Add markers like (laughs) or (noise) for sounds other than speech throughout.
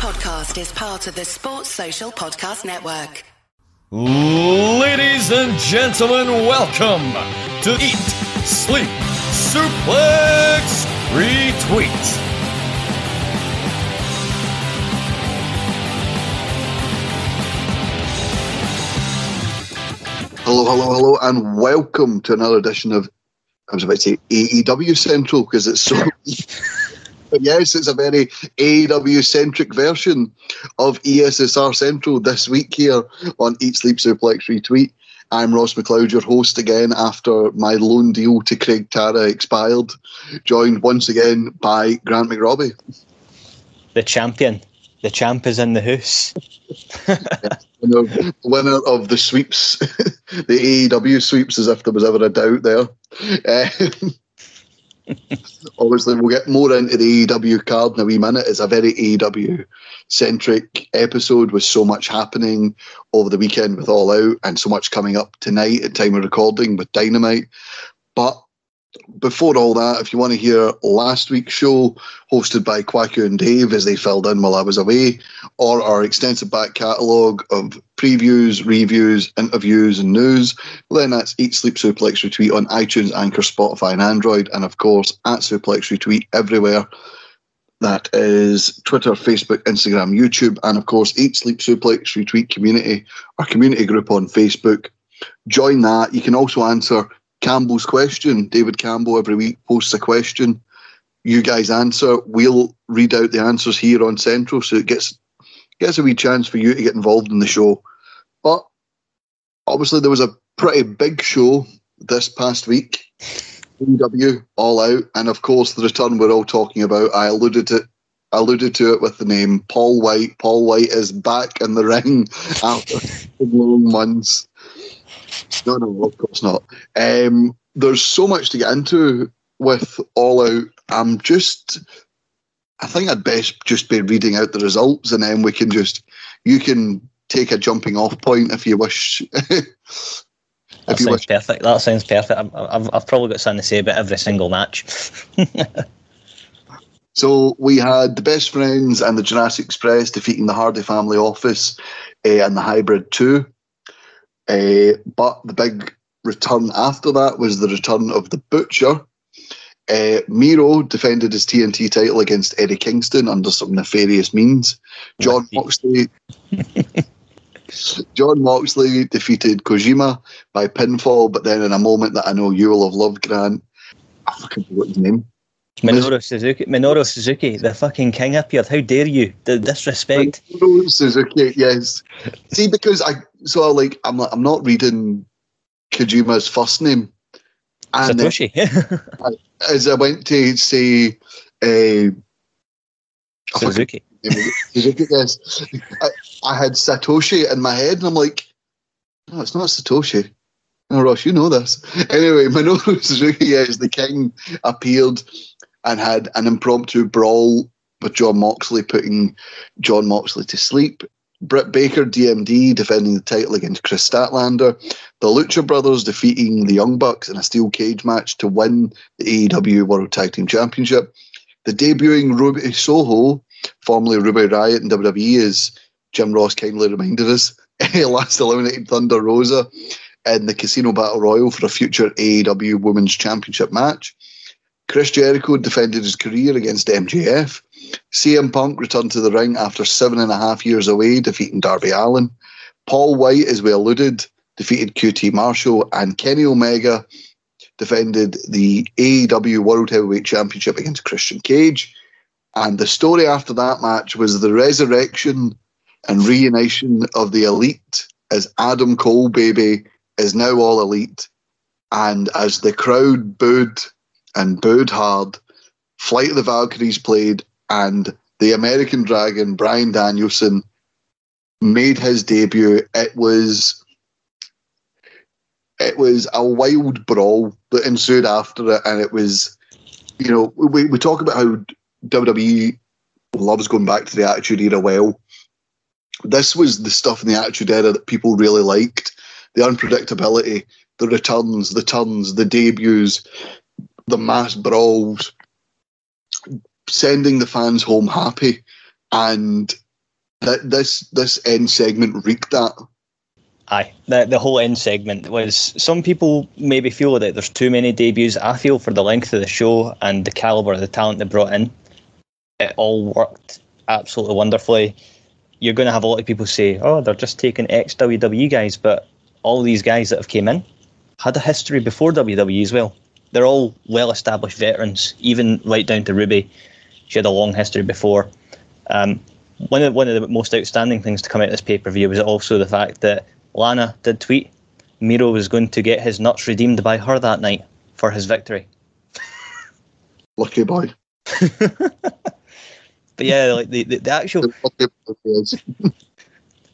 podcast is part of the Sports Social Podcast Network. Ladies and gentlemen, welcome to Eat, Sleep, Suplex, Retweet. Hello, hello, hello, and welcome to another edition of I was about to say AEW Central because it's so. (laughs) but yes, it's a very AEW centric version of ESSR Central this week here on Eat Sleep Suplex Retweet. I'm Ross McLeod, your host again after my loan deal to Craig Tara expired, joined once again by Grant McRobbie. The champion. The champ is in the house. (laughs) winner, winner of the sweeps, (laughs) the AEW sweeps, as if there was ever a doubt there. (laughs) Um, (laughs) obviously, we'll get more into the AEW card in a wee minute. It's a very AEW centric episode with so much happening over the weekend with All Out and so much coming up tonight at time of recording with Dynamite. But before all that, if you want to hear last week's show hosted by Quacko and Dave as they filled in while I was away, or our extensive back catalogue of previews, reviews, interviews, and news, then that's Eat Sleep Suplex Retweet on iTunes, Anchor, Spotify, and Android, and of course at Suplex Retweet everywhere. That is Twitter, Facebook, Instagram, YouTube, and of course Eat Sleep Suplex Retweet Community, our community group on Facebook. Join that. You can also answer Campbell's question. David Campbell every week posts a question. You guys answer. We'll read out the answers here on Central, so it gets gets a wee chance for you to get involved in the show. But obviously, there was a pretty big show this past week. AEW All Out, and of course, the return we're all talking about. I alluded to alluded to it with the name Paul White. Paul White is back in the ring (laughs) after long months. No, no, of course not. Um, there's so much to get into with All Out. I'm just, I think I'd best just be reading out the results, and then we can just, you can take a jumping off point if you wish. (laughs) that you sounds wish. perfect. That sounds perfect. I'm- I've, I've probably got something to say about every single match. (laughs) So we had the Best Friends and the Jurassic Express defeating the Hardy Family Office uh, and the Hybrid 2. Uh, but the big return after that was the return of the Butcher. Uh, Miro defended his TNT title against Eddie Kingston under some nefarious means. Jon Moxley. (laughs) Jon Moxley defeated Kojima by pinfall, but then in a moment that I know you will have loved, Grant, I fucking forgot his name. Minoru Suzuki, Minoru Suzuki, the fucking king appeared. How dare you? The disrespect. Minoru Suzuki, yes. See, because I so like I'm not, I'm not reading Kojima's first name, and then Satoshi. (laughs) as I went to say, uh, Suzuki. Suzuki, yes, I, I had Satoshi in my head, and I'm like, no, it's not Satoshi. No, Ross, you know this. Anyway, (laughs) Minoru Suzuki, yes, the king appeared and had an impromptu brawl with Jon Moxley, putting Jon Moxley to sleep. Britt Baker, DMD, defending the title against Kris Statlander. The Lucha Brothers defeating the Young Bucks in a steel cage match to win the AEW World Tag Team Championship. The debuting Ruby Soho, formerly Ruby Riot in WWE, as Jim Ross kindly reminded us, (laughs) last eliminated Thunder Rosa in the Casino Battle Royal for a future AEW Women's Championship match. Chris Jericho defended his career against MJF. CM Punk returned to the ring after seven and a half years away, defeating Darby Allin. Paul White, as we alluded, defeated QT Marshall, and Kenny Omega defended the AEW World Heavyweight Championship against Christian Cage. And the story after that match was the resurrection and reunition of the elite as Adam Cole, baby, is now all elite. And as the crowd booed and booed hard, Flight of the Valkyries played, and the American Dragon, Bryan Danielson, made his debut. It was it was a wild brawl that ensued after it, and it was, you know, we, we talk about how WWE loves going back to the Attitude Era. Well, this was the stuff in the Attitude Era that people really liked: the unpredictability, the returns, the turns, the debuts, the mass brawls, sending the fans home happy, and that this this end segment reeked that. Aye, the, the whole end segment was. Some people maybe feel that there's too many debuts. I feel for the length of the show and the caliber of the talent they brought in, it all worked absolutely wonderfully. You're going to have a lot of people say, "Oh, they're just taking ex WWE guys," but all these guys that have came in had a history before WWE as well. They're all well established veterans, even right down to Ruby. She had a long history before. Um, one of one of the most outstanding things to come out of this pay per view was also the fact that Lana did tweet Miro was going to get his nuts redeemed by her that night for his victory. Lucky boy. (laughs) But yeah, like the, the, the actual Lucky boy he is. (laughs)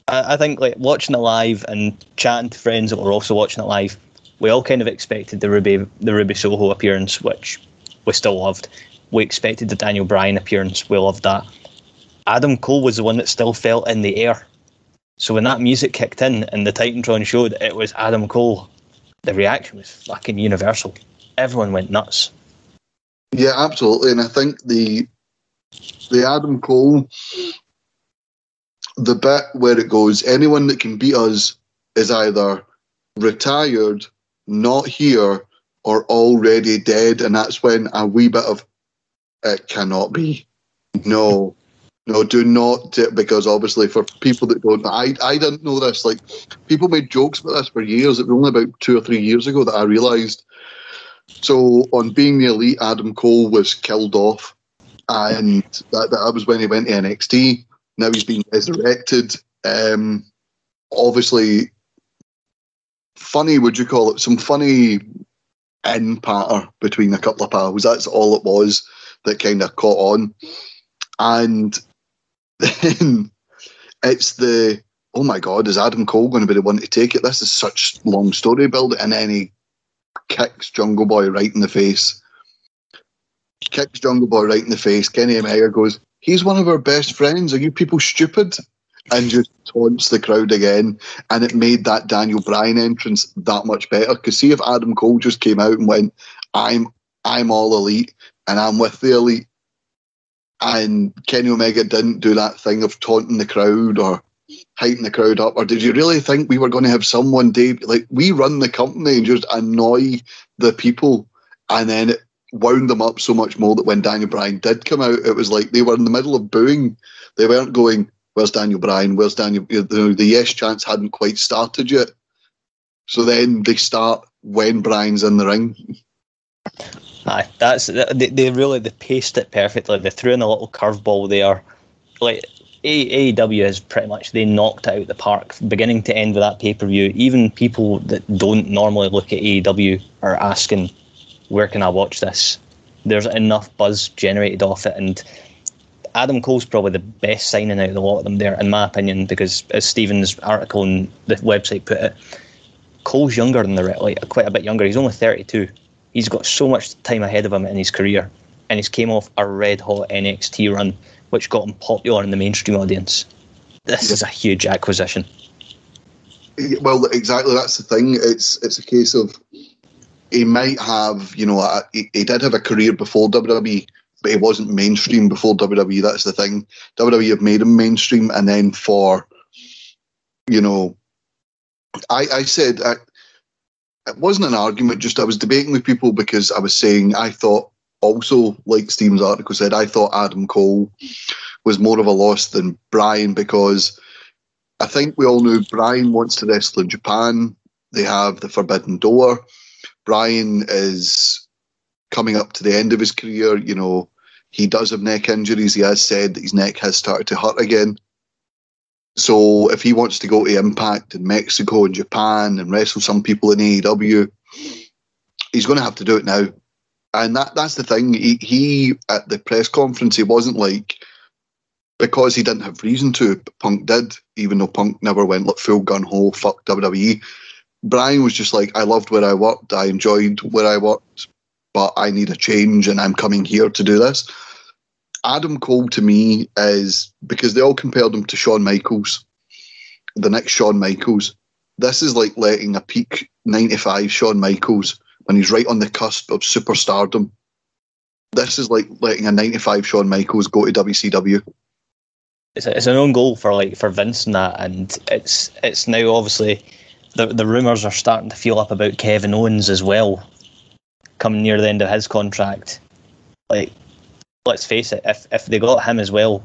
I, I think like watching it live and chatting to friends that were also watching it live, we all kind of expected the Ruby the Ruby Soho appearance, which we still loved. We expected the Daniel Bryan appearance, we loved that. Adam Cole was the one that still felt in the air. So when that music kicked in and the Titantron showed it was Adam Cole, the reaction was fucking universal. Everyone went nuts. Yeah, absolutely. And I think the the Adam Cole, the bit where it goes, anyone that can beat us is either retired, not here, or already dead. And that's when a wee bit of it cannot be. No. No, do not do- because obviously for people that don't I I didn't know this. Like people made jokes about this for years. It was only about two or three years ago that I realised so on being the elite, Adam Cole was killed off, and that, that was when he went to NXT. Now he's been resurrected. Um, obviously, funny. Would you call it some funny in patter between a couple of pals? That's all it was that kind of caught on, and (laughs) then it's the oh my god, is Adam Cole going to be the one to take it? This is such long story build, and then he kicks Jungle Boy right in the face. Kicks Jungle Boy right in the face. Kenny Omega goes, He's one of our best friends. Are you people stupid? And just taunts the crowd again. And it made that Daniel Bryan entrance that much better. Because see if Adam Cole just came out and went, I'm I'm all elite and I'm with the elite. And Kenny Omega didn't do that thing of taunting the crowd or hyping the crowd up, or did you really think we were going to have someone, Dave? Like we run the company and just annoy the people, and then it wound them up so much more that when Daniel Bryan did come out, it was like they were in the middle of booing. They weren't going, "Where's Daniel Bryan? Where's Daniel?" You know, the yes chance hadn't quite started yet. So then they start when Bryan's in the ring. Aye, that's they, they really they paced it perfectly. They threw in a little curveball there. Like AEW is pretty much they knocked out the park, beginning to end with that pay per view. Even people that don't normally look at AEW are asking, "Where can I watch this?" There's enough buzz generated off it, and Adam Cole's probably the best signing out of the lot of them there, in my opinion, because as Stephen's article on the website put it, Cole's younger than the like quite a bit younger. He's only 32. He's got so much time ahead of him in his career, and he's came off a red hot NXT run, which got him popular in the mainstream audience. This is a huge acquisition. Well, exactly. That's the thing. It's it's a case of he might have, you know, a, he, he did have a career before WWE, but he wasn't mainstream before WWE. That's the thing. WWE have made him mainstream, and then for, you know, I I said I, it wasn't an argument. Just I was debating with people because I was saying I thought also like Steve's article said I thought Adam Cole was more of a loss than Bryan because I think we all knew Bryan wants to wrestle in Japan. They have the Forbidden Door. Bryan is coming up to the end of his career. You know, he does have neck injuries. He has said that his neck has started to hurt again. So if he wants to go to Impact in Mexico and Japan and wrestle some people in AEW, he's going to have to do it now. And that that's the thing. He, he at the press conference, he wasn't like because he didn't have reason to. Punk did, even though Punk never went like full gun ho fuck WWE. Bryan was just like, I loved where I worked, I enjoyed where I worked, but I need a change, and I'm coming here to do this. Adam Cole to me is because they all compared him to Shawn Michaels, the next Shawn Michaels. This is like letting a peak 95 Shawn Michaels when he's right on the cusp of superstardom. This is like letting a 95 Shawn Michaels go to WCW. it's, a, it's an own goal for like for Vince and that, and it's it's now obviously the the rumours are starting to feel up about Kevin Owens as well, coming near the end of his contract. Like, let's face it, if if they got him as well,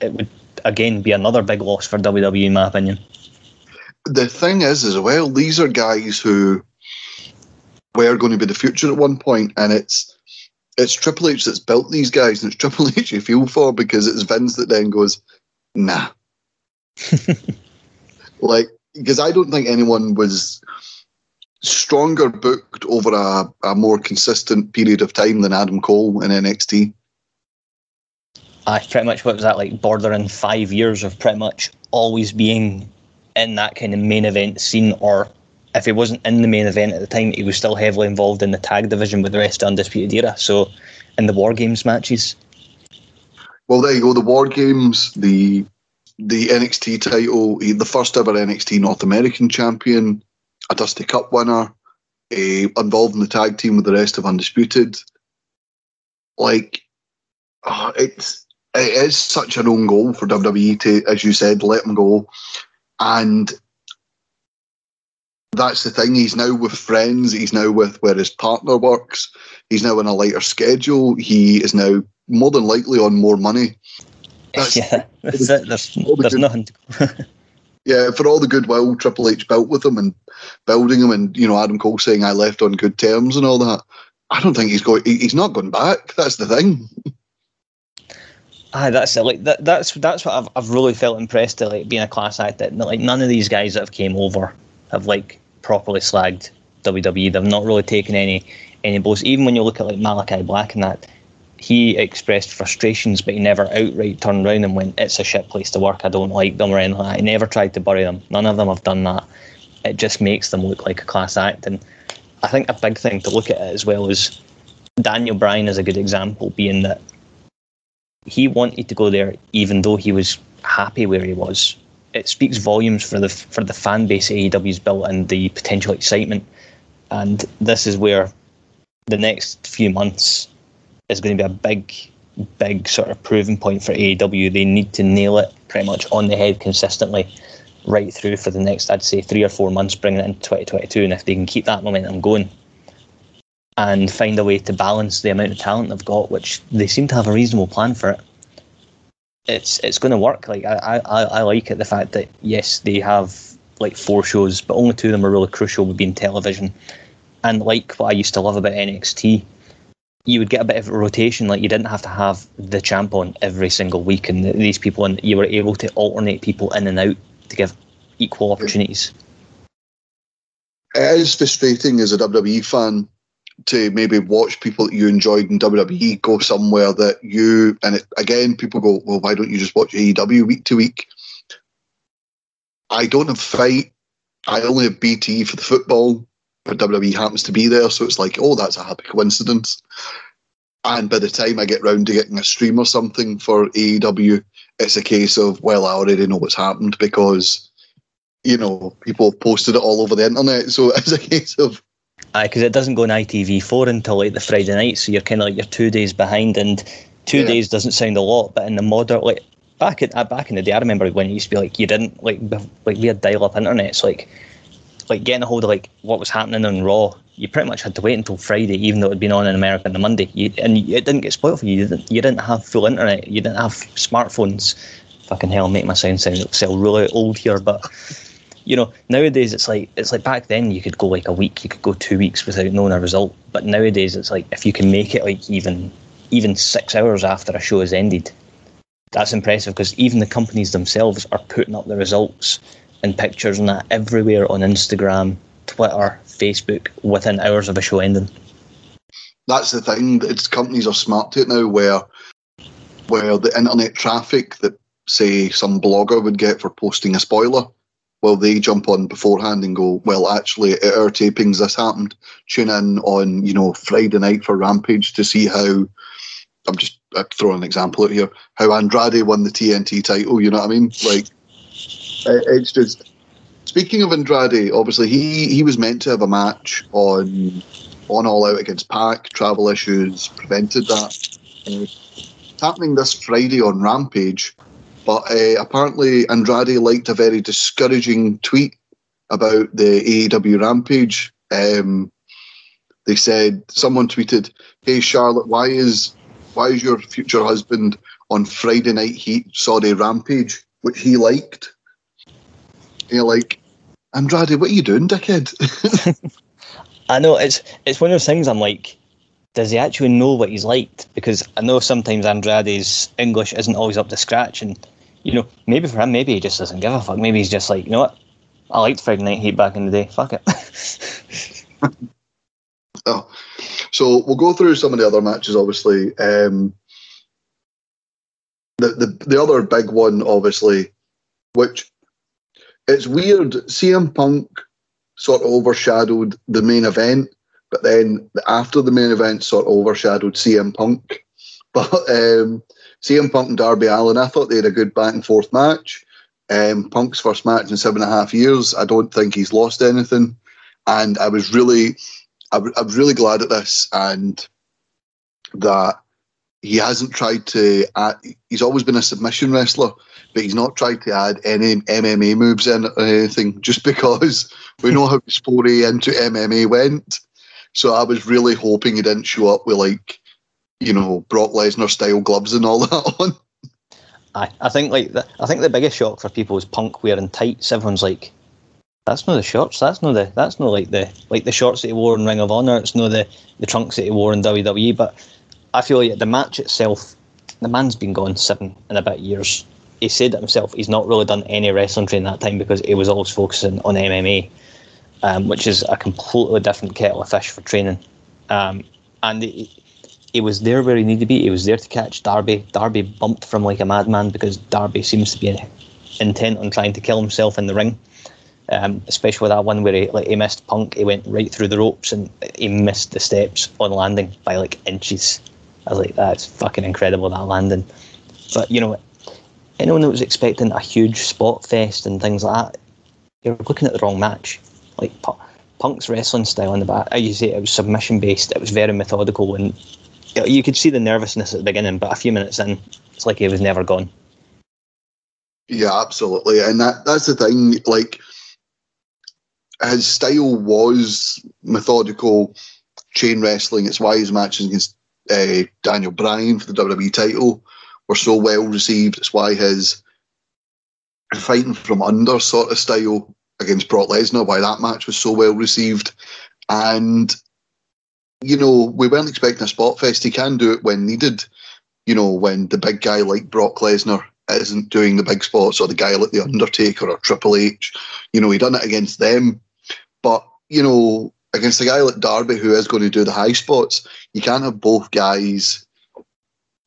it would again be another big loss for WWE, in my opinion. The thing is, as well, these are guys who were going to be the future at one point, and it's it's Triple H that's built these guys, and it's (laughs) Triple H you feel for because it's Vince that then goes, nah. (laughs) like, because I don't think anyone was stronger booked over a, a more consistent period of time than Adam Cole in NXT. I pretty much what was that like bordering five years of pretty much always being in that kind of main event scene or if he wasn't in the main event at the time, he was still heavily involved in the tag division with the rest of Undisputed Era. So, in the War Games matches. Well, there you go. The War Games, the the NXT title, the first ever NXT North American champion, a Dusty Cup winner, a, involved in the tag team with the rest of Undisputed. Like, oh, it's it is such an own goal for WWE to, as you said, let him go. And that's the thing. He's now with friends. He's now with where his partner works. He's now in a lighter schedule. He is now more than likely on more money. That's, (laughs) yeah, that's it. There's, the there's good, nothing. (laughs) yeah, for all the goodwill Triple H built with him and building him, and you know Adam Cole saying I left on good terms and all that. I don't think he's going. He's not going back. That's the thing. (laughs) Ah, that's it. Like that, that's that's what I've I've really felt impressed to like being a class act that like none of these guys that have came over have like properly slagged WWE. They've not really taken any any blows. Even when you look at like Malachi Black and that, he expressed frustrations, but he never outright turned around and went, "It's a shit place to work. I don't like them," or anything like that. He never tried to bury them. None of them have done that. It just makes them look like a class act. And I think a big thing to look at it as well is Daniel Bryan is a good example, being that he wanted to go there even though he was happy where he was it speaks volumes for the for the fan base AEW's built and the potential excitement. And this is where the next few months is going to be a big, big sort of proving point for AEW. They need to nail it pretty much on the head consistently right through for the next, I'd say, three or four months, bringing it into 2022. And if they can keep that momentum going and find a way to balance the amount of talent they've got, which they seem to have a reasonable plan for it, it's it's going to work. Like I, I, I like it the fact that yes they have like four shows, but only two of them are really crucial with being television. And like what I used to love about NXT, you would get a bit of rotation. Like you didn't have to have the champ on every single week, and these people, and you were able to alternate people in and out to give equal opportunities. It is frustrating as a WWE fan to maybe watch people that you enjoyed in WWE go somewhere that you and it, again people go well why don't you just watch AEW week to week I don't have fight. I only have BT for the football but WWE happens to be there so it's like oh that's a happy coincidence and by the time I get round to getting a stream or something for AEW it's a case of well I already know what's happened because you know people have posted it all over the internet so (laughs) it's a case of because it doesn't go on ITV4 until like the Friday night, so you're kind of like you're two days behind, and two yeah. days doesn't sound a lot, but in the modern like back in uh, back in the day, I remember when it used to be like you didn't like like we had dial-up internet, so like like getting a hold of like what was happening on Raw, you pretty much had to wait until Friday, even though it had been on in America on the Monday, you, and it didn't get spoiled for you. You didn't, you didn't have full internet, you didn't have smartphones. Fucking hell, make my sound sound sound really old here, but you know, nowadays it's like it's like back then you could go like a week, you could go two weeks without knowing a result. But nowadays it's like if you can make it like even even six hours after a show has ended, that's impressive because even the companies themselves are putting up the results and pictures and that everywhere on Instagram, Twitter, Facebook within hours of a show ending. That's the thing. It's companies are smart to it now, where where the internet traffic that say some blogger would get for posting a spoiler well, they jump on beforehand and go, well, actually, at our tapings, this happened. Tune in on, you know, Friday night for Rampage to see how. I'm just I'm throwing an example out here. How Andrade won the TNT title. You know what I mean? Like, it's just. Speaking of Andrade, obviously he he was meant to have a match on on All Out against Pac. Travel issues prevented that. Uh, it's happening this Friday on Rampage but uh, apparently Andrade liked a very discouraging tweet about the AEW Rampage. Um, they said someone tweeted, "Hey Charlotte, why is why is your future husband on Friday Night Heat Saudi Rampage, which he liked?" And you're like, Andrade, what are you doing, dickhead? (laughs) I know it's it's one of those things. I'm like, does he actually know what he's liked? Because I know sometimes Andrade's English isn't always up to scratch, and you know, maybe for him, maybe he just doesn't give a fuck. Maybe he's just like, you know what, I liked Friday Night Heat back in the day. Fuck it. (laughs) oh, so we'll go through some of the other matches. Obviously, um, the the the other big one, obviously, which it's weird. CM Punk sort of overshadowed the main event, but then after the main event sort of overshadowed CM Punk. (laughs) But um, CM Punk and Darby Allin, I thought they had a good back and forth match. Um, Punk's first match in seven and a half years. I don't think he's lost anything, and I was really, I, w- I was really glad at this, and that he hasn't tried to. Add, he's always been a submission wrestler, but he's not tried to add any MMA moves in or anything, just because (laughs) we know how his foray into MMA went. So I was really hoping he didn't show up with like, you know, Brock Lesnar style gloves and all (laughs) that on. I I think like the, I think the biggest shock for people is Punk wearing tights. Everyone's like, that's not the shorts. That's not the that's not like the like the shorts that he wore in Ring of Honor. It's not the the trunks that he wore in WWE. But I feel like the match itself, the man's been gone seven and a bit years. He said it himself. He's not really done any wrestling training that time because he was always focusing on MMA, um, which is a completely different kettle of fish for training. Um, and he, he was there where he needed to be. He was there to catch Darby. Darby bumped from like a madman because Darby seems to be intent on trying to kill himself in the ring. Um, especially with that one where he like he missed Punk, he went right through the ropes and he missed the steps on landing by like inches. I was like, that's fucking incredible that landing. But you know, anyone that was expecting a huge spot fest and things like that, you're looking at the wrong match. Like Punk's wrestling style in the back, as you say, it was submission based. It was very methodical, and you could see the nervousness at the beginning. But a few minutes in, it's like he was never gone. Yeah, absolutely, and that that's the thing. Like his style was methodical chain wrestling. It's why his matches against uh, Daniel Bryan for the WWE title were so well received. It's why his fighting from under sort of style against Brock Lesnar, why that match was so well received. And, you know, we weren't expecting a spot fest. He can do it when needed. You know, when the big guy like Brock Lesnar isn't doing the big spots or the guy like The Undertaker or Triple H. You know, he done it against them. But, you know, against a guy like Darby who is going to do the high spots, you can't have both guys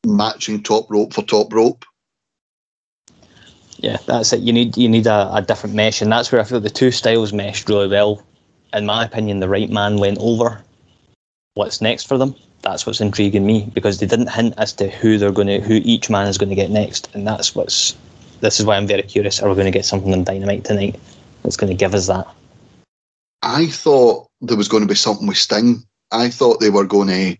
matching top rope for top rope. Yeah, that's it. You need you need a, a different mesh, and that's where I feel the two styles meshed really well. In my opinion, the right man went over. What's next for them? That's what's intriguing me because they didn't hint as to who they're going to, who each man is going to get next, and that's what's. This is why I'm very curious. Are we going to get something on Dynamite tonight that's going to give us that? I thought there was going to be something with Sting. I thought they were going to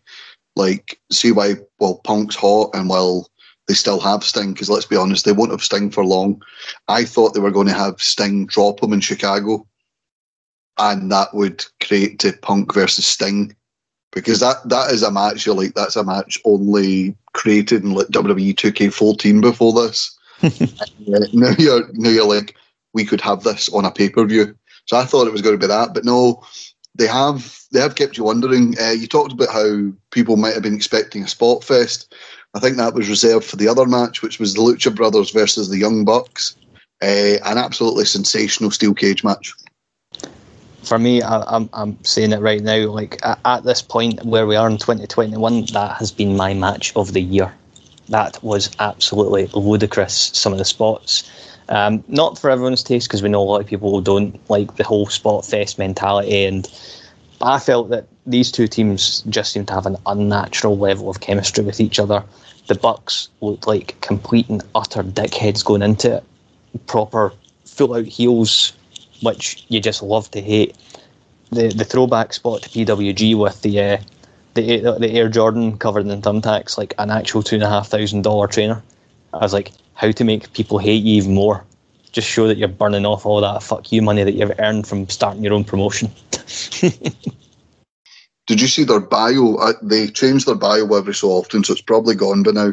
like see why well Punk's hot and well they still have Sting because let's be honest they won't have Sting for long. I thought they were going to have Sting drop him in Chicago, and that would create to Punk versus Sting because that that is a match you're like that's a match only created in like WWE 2K14 before this. (laughs) now you're now you're like we could have this on a pay per view. So I thought it was going to be that, but no, they have they have kept you wondering. Uh, you talked about how people might have been expecting a spot fest. I think that was reserved for the other match, which was the Lucha Brothers versus the Young Bucks. Uh, an absolutely sensational steel cage match. For me, I, I'm I'm saying it right now. Like at, this point where we are in 2021, that has been my match of the year. That was absolutely ludicrous. Some of the spots. Um, not for everyone's taste because we know a lot of people don't like the whole spot fest mentality, and I felt that these two teams just seem to have an unnatural level of chemistry with each other. The Bucks looked like complete and utter dickheads going into it, proper full out heels, which you just love to hate. The the throwback spot to PWG with the uh, the the Air Jordan covered in thumbtacks, like an actual two and a half thousand dollar trainer. I was like, how to make people hate you even more. Just show that you're burning off all that fuck you money that you've earned from starting your own promotion. (laughs) Did you see their bio? Uh, they change their bio every so often, so it's probably gone by now.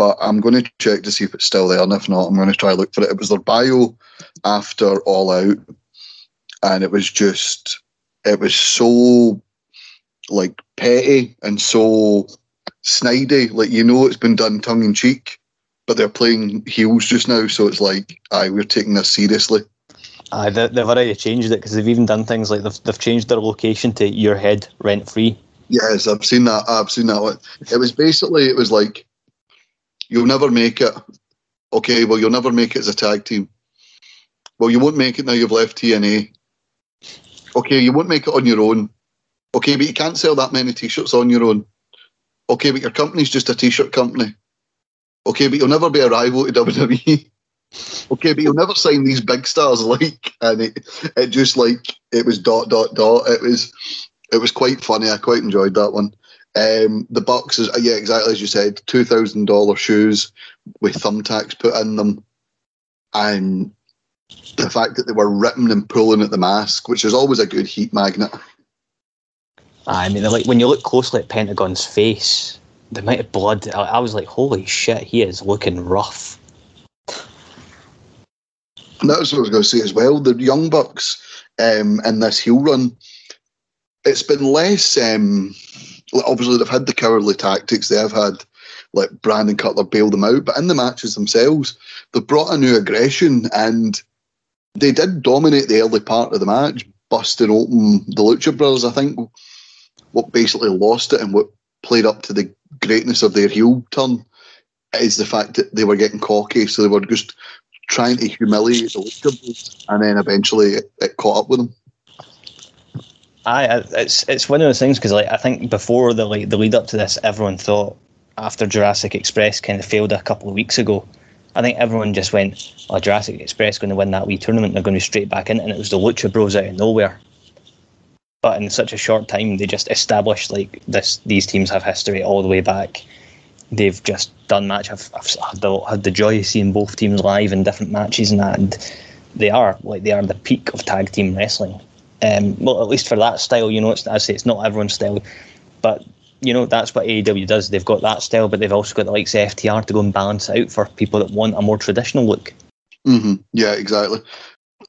But I'm going to check to see if it's still there, and if not, I'm going to try and look for it. It was their bio after All Out, and it was just, it was so like petty and so snidey. Like you know, it's been done tongue in cheek, but they're playing heels just now, so it's like, aye, we're taking this seriously. Aye, they, they've already changed it because they've even done things like they've, they've changed their location to your head rent free. Yes, I've seen that. I've seen that one. It was basically, it was like, you'll never make it. Okay, well, you'll never make it as a tag team. Well, you won't make it now you've left TNA. Okay, you won't make it on your own. Okay, but you can't sell that many t-shirts on your own. Okay, but your company's just a t-shirt company. Okay, but you'll never be a rival to (laughs) WWE. okay, but you'll never sign these big stars like and it it just like it was dot dot dot. It was it was quite funny. I quite enjoyed that one. Um, the boxes, yeah, exactly as you said, two thousand dollar shoes with thumbtacks put in them, and the fact that they were ripping and pulling at the mask, which is always a good heat magnet. I mean, like when you look closely at Pentagon's face, the amount of blood, I, I was like, holy shit, he is looking rough. And that was what I was going to say as well. The Young Bucks um, in this heel run, it's been less. Um, obviously, they've had the cowardly tactics. They have had like Brandon Cutler bail them out, but in the matches themselves, they've brought a new aggression and they did dominate the early part of the match, busting open the Lucha Brothers. I think what basically lost it and what played up to the greatness of their heel turn is the fact that they were getting cocky, so they were just trying to humiliate the Lucha Brothers and then eventually it, it caught up with them. Aye, it's it's one of those things because like I think before the like the lead up to this, everyone thought after Jurassic Express kind of failed a couple of weeks ago. I think everyone just went, "Oh, Jurassic Express going to win that wee tournament. They're going to be straight back in," and it was the Lucha Bros out of nowhere. But in such a short time, they just established like this. These teams have history all the way back. They've just done match. I've, I've had, the, had the joy of seeing both teams live in different matches and that, and they are like they are the peak of tag team wrestling. Um, well, at least for that style, you know, it's, I say it's not everyone's style, but you know that's what AEW does. They've got that style, but they've also got the likes of FTR to go and balance out for people that want a more traditional look. Mm-hmm. Yeah, exactly.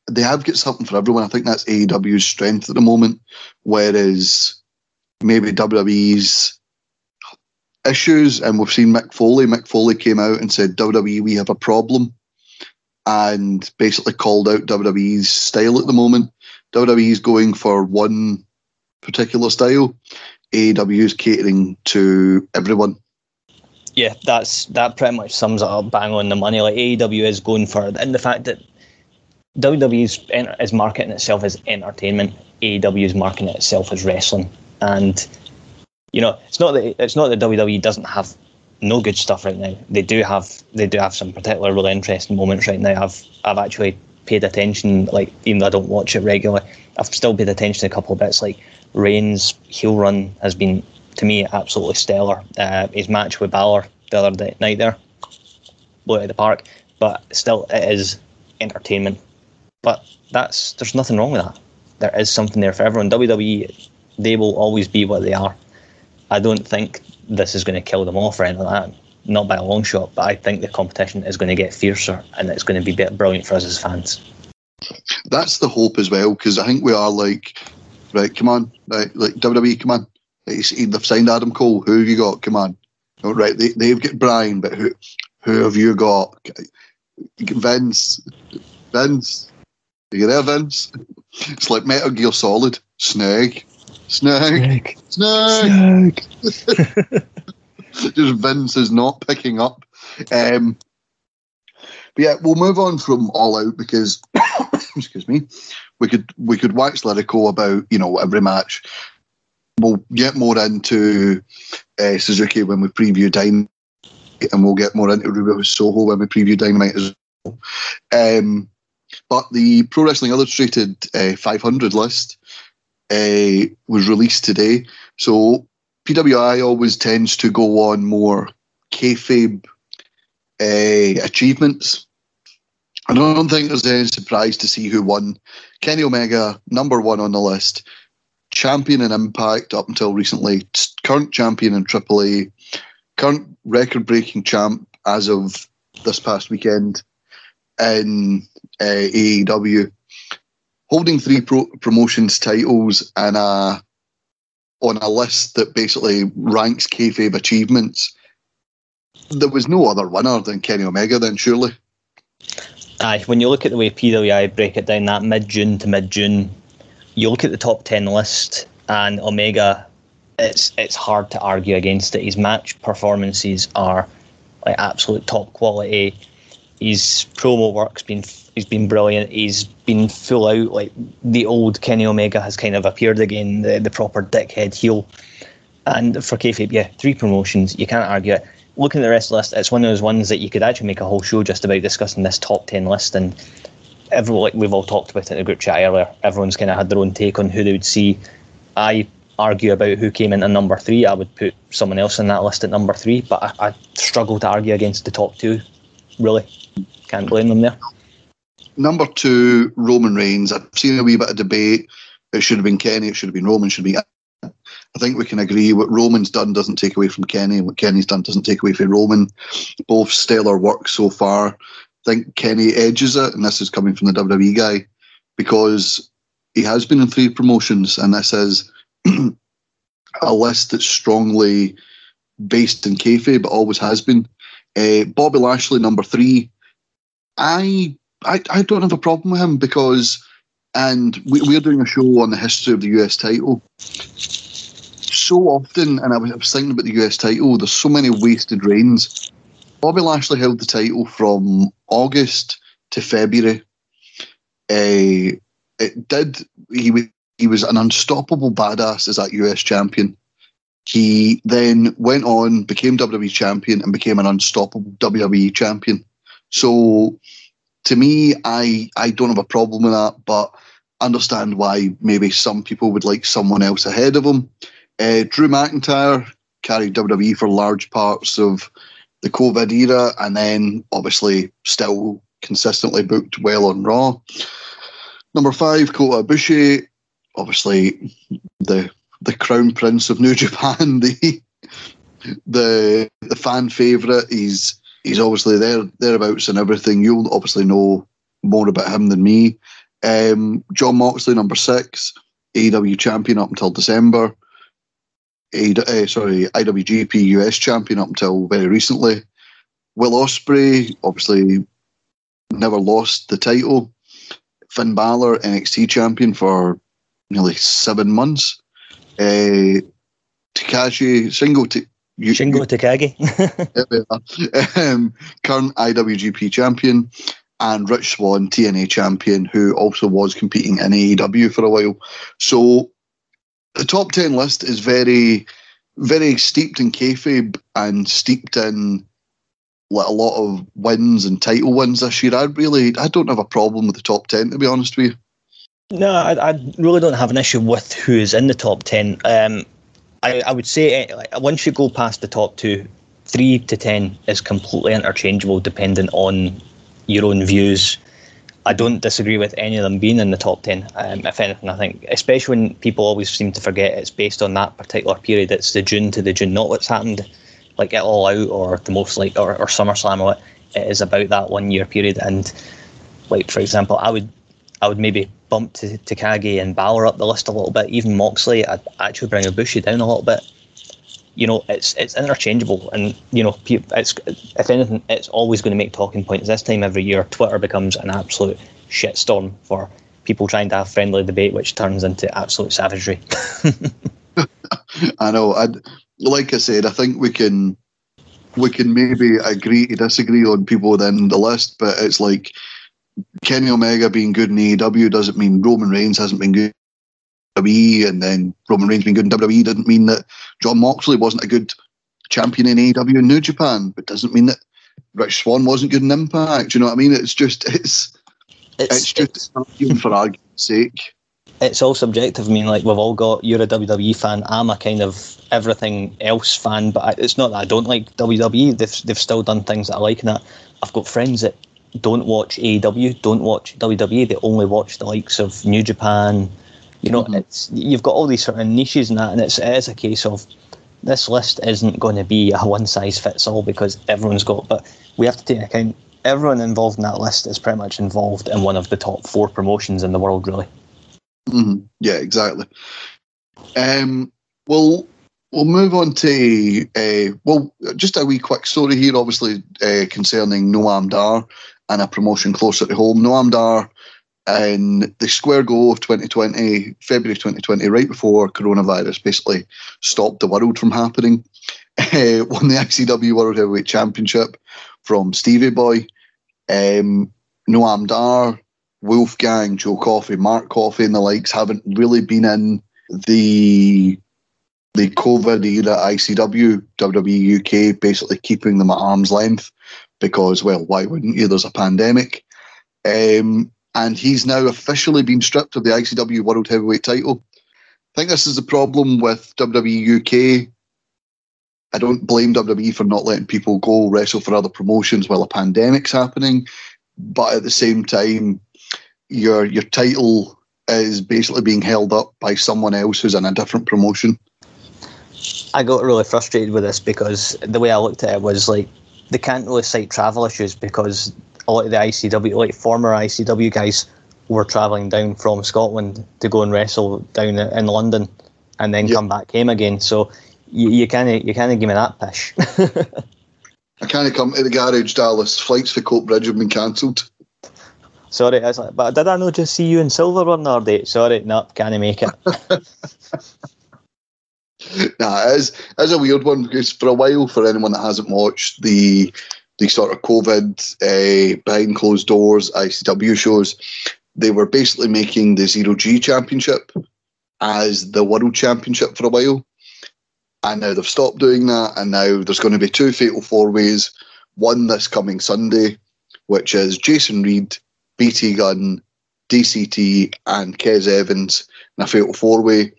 They have got something for everyone. I think that's AEW's strength at the moment, whereas maybe WWE's issues, and we've seen Mick Foley. Mick Foley came out and said, WWE, we have a problem, and basically called out WWE's style at the moment. WWE is going for one particular style. AEW is catering to everyone. Yeah, that's that pretty much sums it up bang on the money. Like AEW is going for, and the fact that WWE is, is marketing itself as entertainment, AEW is marketing itself as wrestling, and you know it's not that it's not that WWE doesn't have no good stuff right now. They do have they do have some particular really interesting moments right now. I've I've actually paid attention, like even though I don't watch it regularly, I've still paid attention to a couple of bits. Like Reigns' heel run has been to me absolutely stellar. Uh, his match with Balor the other day, night there, blew out of the park. But still, it is entertainment. But that's there's nothing wrong with that. There is something there for everyone. WWE, they will always be what they are. I don't think this is going to kill them off or anything like that. Not by a long shot, but I think the competition is going to get fiercer and it's going to be brilliant for us as fans. That's the hope as well, because I think we are like, right, come on, right, like WWE, come on. They've signed Adam Cole. Who have you got? Come on. Oh, right, they, they've got Bryan, but who who have you got? Vince. Vince. Are you there, Vince? It's like Metal Gear Solid. Snake. Snake. Snake. Snake. (laughs) (laughs) (laughs) Just Vince is not picking up. Um, but yeah, we'll move on from All Out because, (coughs) excuse me, we could we could wax lyrical about you know every match. We'll get more into uh, Suzuki when we preview Dynamite, and we'll get more into Ruby with Soho when we preview Dynamite as well. Um, but the Pro Wrestling Illustrated uh, 500 list uh, was released today, so PWI always tends to go on more kayfabe uh, achievements. I don't think there's any surprise to see who won. Kenny Omega, number one on the list, champion in Impact up until recently, current champion in AAA, current record breaking champ as of this past weekend in uh, AEW, holding three pro- promotions titles and a, on a list that basically ranks kayfabe achievements. There was no other winner than Kenny Omega, then surely. Aye, when you look at the way PWI break it down, that mid June to mid June, you look at the top ten list, and Omega, it's it's hard to argue against it. His match performances are like absolute top quality. His promo work's been he's been brilliant. He's been full out like the old Kenny Omega has kind of appeared again, the the proper dickhead heel. And for kayfabe, yeah, three promotions, you can't argue it looking at the rest list, it's one of those ones that you could actually make a whole show just about discussing this top ten list. And everyone, like we've all talked about it in the group chat earlier, everyone's kind of had their own take on who they would see. I argue about who came in at number three. I would put someone else in that list at number three, but I, I struggle to argue against the top two. Really, can't blame them there. Number two, Roman Reigns. I've seen a wee bit of debate. It should have been Kenny. It should have been Roman. Should be I think we can agree what Roman's done doesn't take away from Kenny, and what Kenny's done doesn't take away from Roman. Both stellar work so far. I think Kenny edges it, and this is coming from the WWE guy, because he has been in three promotions, and this is (clears throat) a list that's strongly based in kayfabe, but always has been. Uh, Bobby Lashley, number three. I, I I don't have a problem with him because, and we, we're doing a show on the history of the US title so often, and I was, I was thinking about the US title, there's so many wasted reigns. Bobby Lashley held the title from August to February. Uh, it did. He was he was an unstoppable badass as that US champion. He then went on, became WWE champion, and became an unstoppable WWE champion. So, to me, I I don't have a problem with that, but understand why maybe some people would like someone else ahead of him. Uh, Drew McIntyre carried WWE for large parts of the COVID era, and then obviously still consistently booked well on Raw. Number five, Kota Ibushi, obviously the the crown prince of New (laughs) Japan, the the the fan favorite. He's he's obviously there thereabouts and everything. You'll obviously know more about him than me. Um, Jon Moxley, number six, AEW champion up until December. A, uh, sorry, IWGP US champion up until very recently. Will Ospreay, obviously never lost the title. Finn Balor NXT champion for nearly seven months. Uh, Takashi single. t- you, Shingo Takagi, (laughs) um, current IWGP champion, and Rich Swann, TNA champion, who also was competing in AEW for a while. So the top 10 list is very, very steeped in kayfabe and steeped in like a lot of wins and title wins this year. I really, I don't have a problem with the top 10, to be honest with you. No, I, I really don't have an issue with who is in the top 10. Um, I, I would say eh, once you go past the top two, three to 10 is completely interchangeable depending on your own views I don't disagree with any of them being in the top 10. Um, if anything, I think, especially when people always seem to forget it's based on that particular period, it's the June to the June, not what's happened like it all out or the most like or, or SummerSlam or what. it is about that one year period. And like for example, I would I would maybe bump to Takagi and Balor up the list a little bit. Even Moxley, I'd actually bring Ibushi down a little bit you know, it's it's interchangeable, and you know, it's if anything, it's always going to make talking points. This time every year, Twitter becomes an absolute shitstorm for people trying to have friendly debate, which turns into absolute savagery. (laughs) I know. I like I said, I think we can we can maybe agree to disagree on people within the list, but it's like Kenny Omega being good in AEW doesn't mean Roman Reigns hasn't been good in WWE and then Roman Reigns being good in WWE didn't mean that Jon Moxley wasn't a good champion in AEW in New Japan, but doesn't mean that Rich Swann wasn't good in Impact. You know what I mean? It's just it's it's, it's just it's, for argument's sake. it's all subjective. I mean, like we've all got you're a WWE fan. I'm a kind of everything else fan, but I, it's not that I don't like WWE. They've they've still done things that I like and that. I've got friends that don't watch AEW, don't watch WWE. They only watch the likes of New Japan. You know, mm-hmm. it's you've got all these sort of niches and that, and it's it is a case of this list isn't going to be a one size fits all because everyone's got. But we have to take account everyone involved in that list is pretty much involved in one of the top four promotions in the world, really. Mm-hmm. Yeah, exactly. Um, well, we'll move on to uh, well, just a wee quick story here, obviously uh, concerning Noam Dar and a promotion closer to home. Noam Dar in the square go of 2020, February 2020, right before coronavirus basically stopped the world from happening, uh, (laughs) won the ICW World Heavyweight Championship from Stevie Boy, um, Noam Dar, Wolfgang, Joe Coffey, Mark Coffey, and the likes haven't really been in the the COVID era ICW, WWE UK, basically keeping them at arm's length because, well, why wouldn't you? There's a pandemic. Um, and he's now officially been stripped of the ICW World Heavyweight title. I think this is the problem with WWE UK. I don't blame WWE for not letting people go wrestle for other promotions while a pandemic's happening, but at the same time, your your title is basically being held up by someone else who's in a different promotion. I got really frustrated with this because the way I looked at it was like they can't really cite travel issues because a lot of the ICW, like former ICW guys, were travelling down from Scotland to go and wrestle down in London, and then yep. come back home again. So you kind of you kind of give me that pish. (laughs) I kind of come to the garage, Dallas. Flights for Coatbridge have been cancelled. Sorry, I was like, but did I not just see you in silver on our date? Sorry, no, can't make it. (laughs) nah, it is, it is a weird one because for a while, for anyone that hasn't watched the the sort of COVID uh, behind closed doors ICW shows, they were basically making the Zero G Championship as the World Championship for a while. And now they've stopped doing that, and now there's going to be two fatal four ways. One this coming Sunday, which is Jason Reed, BT Gunn, DCT, and Kez Evans in a fatal four way.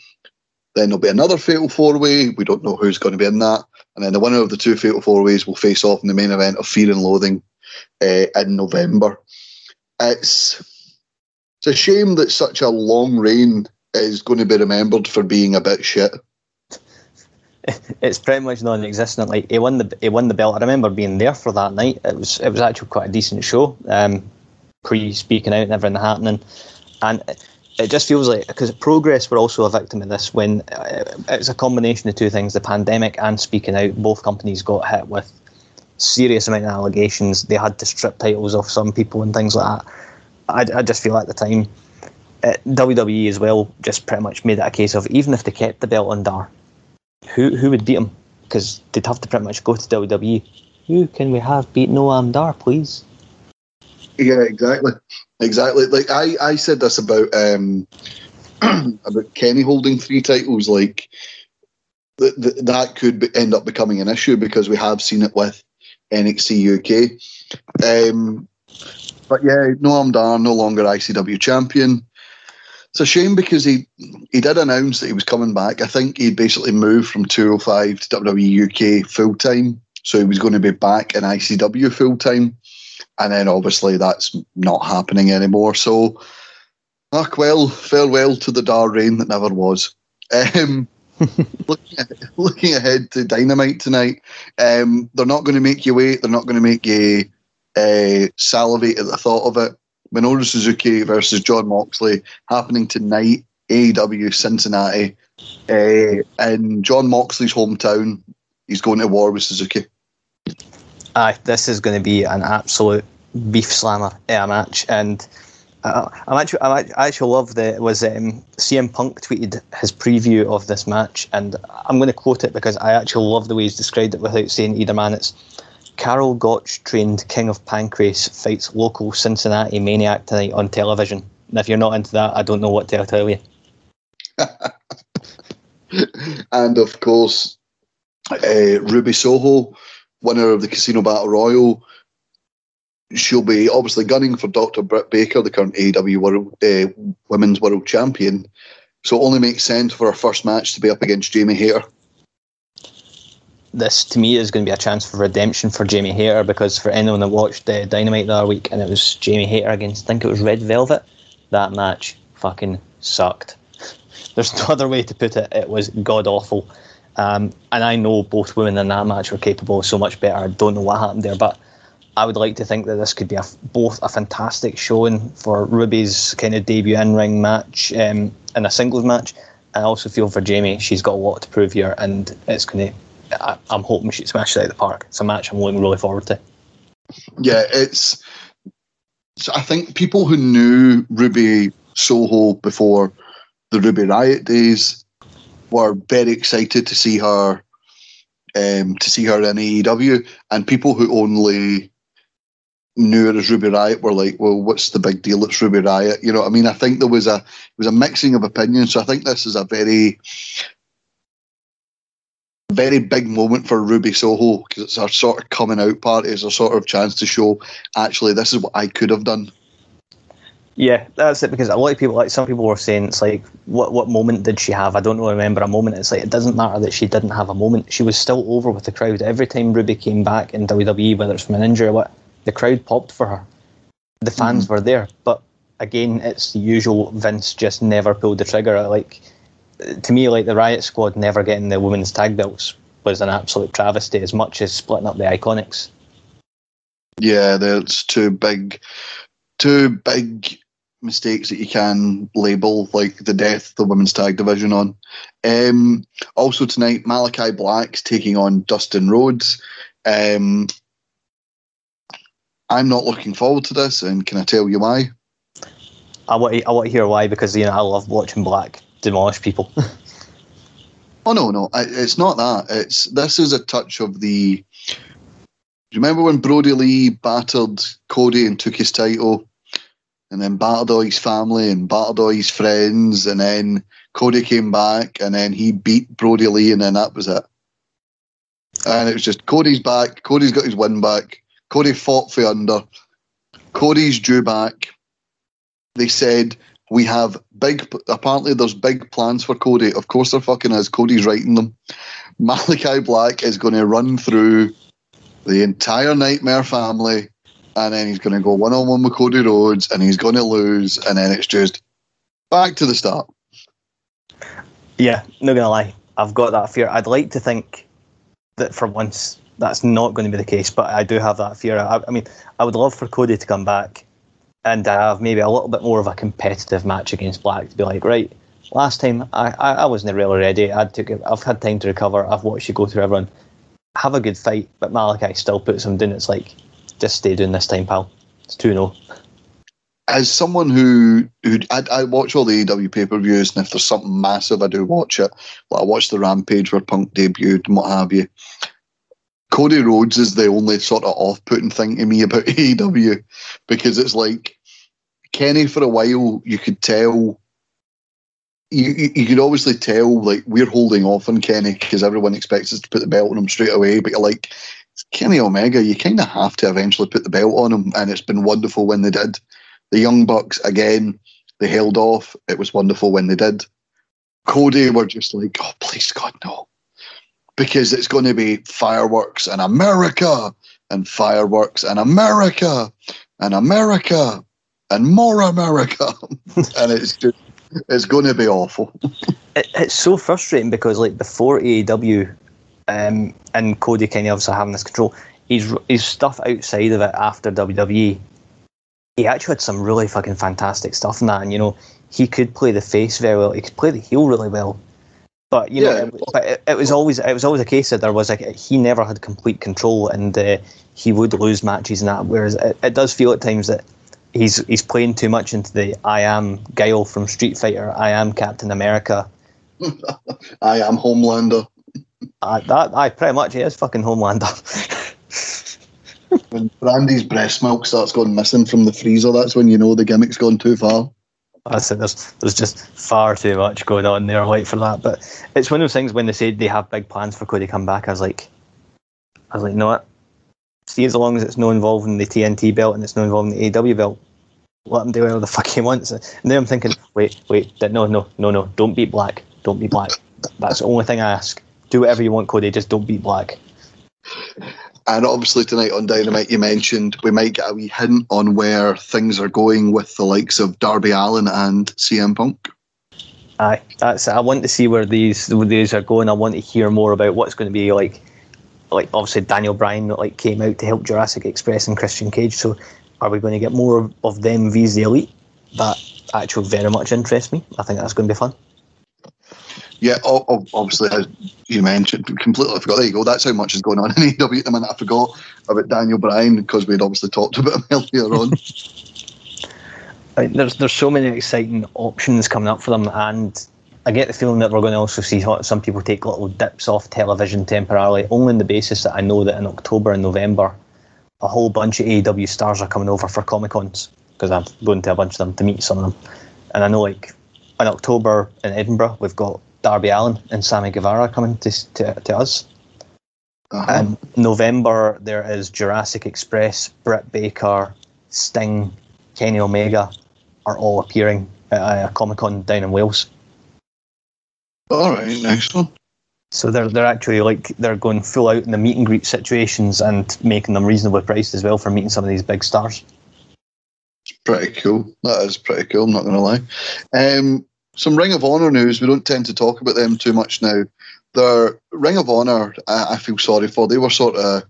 Then there'll be another fatal four way. We don't know who's going to be in that. And then the winner of the two fatal four ways will face off in the main event of Fear and Loathing uh, in November. It's it's a shame that such a long reign is going to be remembered for being a bit shit. (laughs) It's pretty much non-existent. Like he won the he won the belt. I remember being there for that night. It was it was actually quite a decent show. Um, pre speaking out and everything happening, and it just feels like because progress were also a victim of this when uh, it's a combination of two things the pandemic and speaking out. Both companies got hit with serious amount of allegations. They had to strip titles off some people and things like that. I, I just feel at the time uh, WWE as well just pretty much made it a case of even if they kept the belt on Dar who who would beat him because they'd have to pretty much go to WWE who can we have beat Noam Dar please? Yeah exactly Exactly. Like I, I said this about um, (clears throat) about Kenny holding three titles. Like th- th- that could be, end up becoming an issue because we have seen it with NXT UK. Um, but yeah, Noam Dar no longer ICW champion. It's a shame because he he did announce that he was coming back. I think he basically moved from 205 to WWE UK full time, so he was going to be back in ICW full time and then obviously that's not happening anymore. So, ah, well, farewell to the Dar reign that never was. Um, (laughs) looking, looking ahead to Dynamite tonight, um, they're not going to make you wait. They're not going to make you uh, salivate at the thought of it. Minoru Suzuki versus Jon Moxley happening tonight. AEW Cincinnati, uh, in Jon Moxley's hometown. He's going to war with Suzuki. Aye, this is going to be an absolute beef slammer a match, and uh, I'm actually I actually love that was um, CM Punk tweeted his preview of this match, and I'm going to quote it because I actually love the way he's described it without saying either man. It's Karl Gotch trained King of Pancrase fights local Cincinnati maniac tonight on television. And if you're not into that, I don't know what to tell you. (laughs) and of course, uh, Ruby Soho winner of the Casino Battle Royal. She'll be obviously gunning for Dr. Britt Baker, the current AEW World uh, Women's World Champion. So it only makes sense for her first match to be up against Jamie Hayter. This to me is going to be a chance for redemption for Jamie Hayter because for anyone that watched uh, Dynamite the other week and it was Jamie Hayter against, I think it was Red Velvet, that match fucking sucked. (laughs) There's no other way to put it. It was god awful. Um, and I know both women in that match were capable so much better. I don't know what happened there, but I would like to think that this could be a, both a fantastic showing for Ruby's kind of debut in ring match um, in a singles match. I also feel for Jamie, she's got a lot to prove here, and it's going to. I'm hoping she smashes it out of the park. It's a match I'm looking really forward to. Yeah, it's. I think people who knew Ruby Soho before the Ruby Riot days were very excited to see her um, to see her in AEW, and people who only knew her as Ruby Riot were like, "Well, what's the big deal? It's Ruby Riot." You know, what I mean, I think there was a it was a mixing of opinions. So I think this is a very very big moment for Ruby Soho because it's our sort of coming out party. It's a sort of chance to show actually this is what I could have done. Yeah, that's it. Because a lot of people, like some people, were saying it's like, what what moment did she have? I don't really remember a moment. It's like it doesn't matter that she didn't have a moment. She was still over with the crowd every time Ruby came back in WWE, whether it's from an injury or what. The crowd popped for her. The fans mm-hmm. were there, but again, it's the usual. Vince just never pulled the trigger. Like to me, like the Riot Squad never getting the women's tag belts was an absolute travesty, as much as splitting up the Iconics. Yeah, there's two big, two big mistakes that you can label like the death of the women's tag division on. Um, also tonight, Malachi Black's taking on Dustin Rhodes. Um, I'm not looking forward to this, and can I tell you why? I want to, I want to hear why because you know I love watching Black demolish people. (laughs) oh no, no, it's not that. It's this is a touch of the. Remember when Brodie Lee battered Cody and took his title, and then battered all his family and battered all his friends, and then Cody came back and then he beat Brodie Lee, and then that was it. And it was just Cody's back. Cody's got his win back. Cody fought for under. Cody's due back. They said we have big. Apparently, there's big plans for Cody. Of course, there fucking is. Cody's writing them. (laughs) Malachi Black is going to run through the entire Nightmare family, and then he's going to go one on one with Cody Rhodes, and he's going to lose, and then it's just back to the start. Yeah, not gonna lie, I've got that fear. I'd like to think that for once that's not going to be the case, but I do have that fear. I, I mean, I would love for Cody to come back and have maybe a little bit more of a competitive match against Black to be like, right, last time I, I, I wasn't really ready. I took I've had time to recover. I've watched you go through everyone. Have a good fight, but Malachi still puts him down. It's like, just stay doing this time, pal. It's 2 0. As someone who who I, I watch all the AEW pay per views, and if there's something massive, I do watch it. Like I watched the Rampage where Punk debuted and what have you. Cody Rhodes is the only sort of off-putting thing to me about (laughs) AEW because it's like Kenny for a while you could tell you, you could obviously tell like we're holding off on Kenny because everyone expects us to put the belt on him straight away but you're like Kenny Omega you kind of have to eventually put the belt on him and it's been wonderful when they did. The Young Bucks again they held off. It was wonderful when they did. Cody were just like oh please God no because it's going to be fireworks and America and fireworks and America and America and more America, (laughs) and it's just it's going to be awful. (laughs) it, it's so frustrating because like before AEW, um, and Cody of obviously having this control, his his stuff outside of it after WWE, he actually had some really fucking fantastic stuff in that, and you know he could play the face very well, he could play the heel really well. But you yeah. know, it, but it, it, was always it was always a case that there was like he never had complete control, and uh, he would lose matches and that. Whereas it, it, does feel at times that he's he's playing too much into the I am Guile from Street Fighter, I am Captain America, (laughs) I am Homelander. (laughs) Uh, that I pretty much is fucking Homelander. (laughs) when Brandi's breast milk starts going missing from the freezer, that's when you know the gimmick's gone too far. I said there's there's just far too much going on there, like for that. But it's one of those things when they said they have big plans for Cody come back. I was like, I was like, no? See, as long as it's no involving the TNT belt and it's no involving the AW belt, let him do whatever the fuck he wants. And then I'm thinking, wait, wait, no, no, no, no, don't beat Black. Don't beat Black. That's the only thing I ask. Do whatever you want, Cody. Just don't beat Black. And obviously tonight on Dynamite, you mentioned we might get a wee hint on where things are going with the likes of Darby Allin and CM Punk. Aye, that's. I want to see where these where these are going. I want to hear more about what's going to be like. Like obviously Daniel Bryan like came out to help Jurassic Express and Christian Cage. So are we going to get more of, them vs the Elite? That actually very much interests me. I think that's going to be fun. Yeah, obviously, as you mentioned, completely forgot. There you go. That's how much is going on in (laughs) AEW at the minute. I forgot about Daniel Bryan because we'd obviously talked about him (laughs) earlier on. (laughs) there's there's so many exciting options coming up for them, and I get the feeling that we're going to also see some people take little dips off television temporarily, only on the basis that I know that in October and November, a whole bunch of AEW stars are coming over for Comic Cons because I'm going to a bunch of them to meet some of them, and I know like in October in Edinburgh we've got Darby Allin and Sammy Guevara coming to to, to us. Uh-huh. And November there is Jurassic Express, Britt Baker, Sting, Kenny Omega are all appearing at a Comic Con down in Wales. All right, one. So they're they're actually like they're going full out in the meet and greet situations and making them reasonably priced as well for meeting some of these big stars. It's pretty cool. That is pretty cool. I'm not going to lie. Um, some Ring of Honor news. We don't tend to talk about them too much now. The Ring of Honor, I, I feel sorry for. They were sort of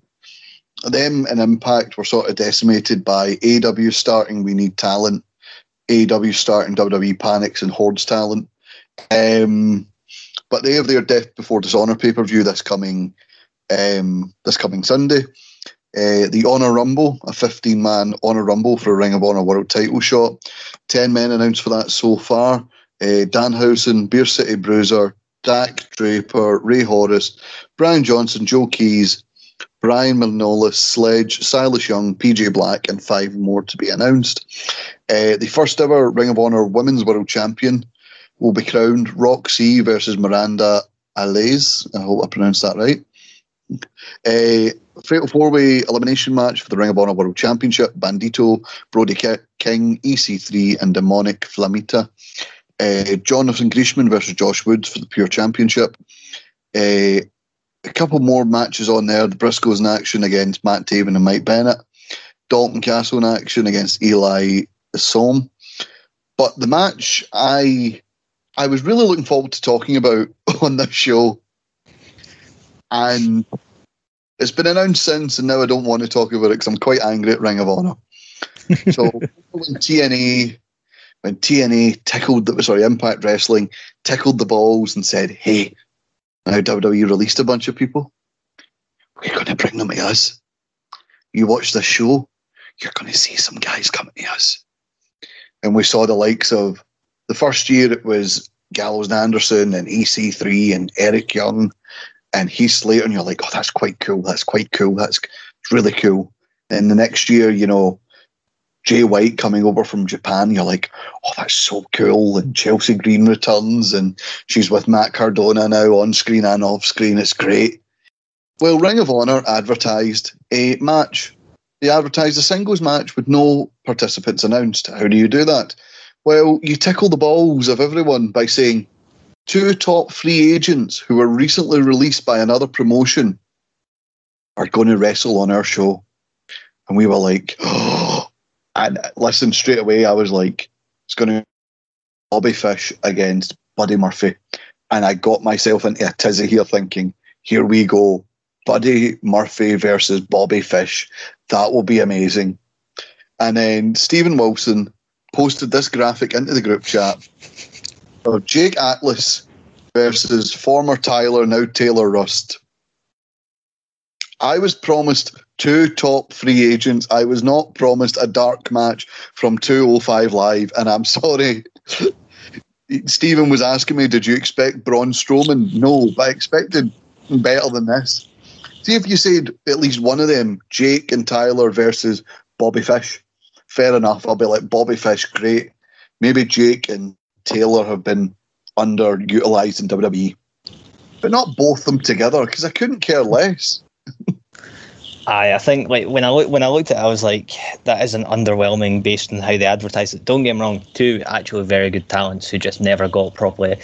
them and Impact were sort of decimated by AW starting. We need talent. AW starting WWE panics and hordes talent. Um, but they have their Death Before Dishonor pay per view this coming um, this coming Sunday. Uh, the Honor Rumble, a 15 man Honor Rumble for a Ring of Honor World Title shot. 10 men announced for that so far uh, Danhausen, Beer City Bruiser, Dak Draper, Rey Horus, Brian Johnson, Joe Keys, Brian Manolis, Sledge, Silas Young, PJ Black, and five more to be announced. Uh, the first ever Ring of Honor Women's World Champion will be crowned Roxy versus Miranda Alize. I hope I pronounced that right. A fatal four way elimination match for the Ring of Honor World Championship Bandito, Brody King, EC3, and Demonic Flamita. Uh, Jonathan Gresham versus Josh Woods for the Pure Championship. Uh, a couple more matches on there. The Briscoes in action against Matt Taven and Mike Bennett. Dalton Castle in action against Eli Isom. But the match I I was really looking forward to talking about (laughs) on this show, and it's been announced since, and now I don't want to talk about it because I'm quite angry at Ring of Honor. So (laughs) TNA when TNA tickled the sorry Impact Wrestling tickled the balls and said, "Hey, now WWE released a bunch of people. We're going to bring them to us. You watch this show, you're going to see some guys coming to us." And we saw the likes of the first year it was Gallows and Anderson and EC3 and Eric Young and Heath Slater, and you're like, "Oh, that's quite cool. That's quite cool. That's really cool." Then the next year, you know, Jay White coming over from Japan, you're like, oh, that's so cool. And Chelsea Green returns, and she's with Matt Cardona now on screen and off screen. It's great. Well, Ring of Honor advertised a match. They advertised a singles match with no participants announced. How do you do that? Well, you tickle the balls of everyone by saying two top free agents who were recently released by another promotion are going to wrestle on our show. And we were like, (gasps) oh, and listen, straight away, I was like, it's going to Bobby Fish against Buddy Murphy. And I got myself into a tizzy here thinking, here we go. Buddy Murphy versus Bobby Fish. That will be amazing. And then Stephen Wilson posted this graphic into the group chat of Jake Atlas versus former Tyler, now Taylor Rust. I was promised two top free agents. I was not promised a dark match from 205 Live, and I'm (laughs) sorry. Stephen was asking me, Did you expect Braun Strowman? No, but I expected better than this. See if you said at least one of them, Jake and Tyler versus Bobby Fish. Fair enough. I'll be like, Bobby Fish, great. Maybe Jake and Taylor have been underutilized in WWE, but not both them together because I couldn't care less. I I think like when I look when I looked at it, I was like, that is an underwhelming based on how they advertise it. Don't get me wrong, two actually very good talents who just never got properly.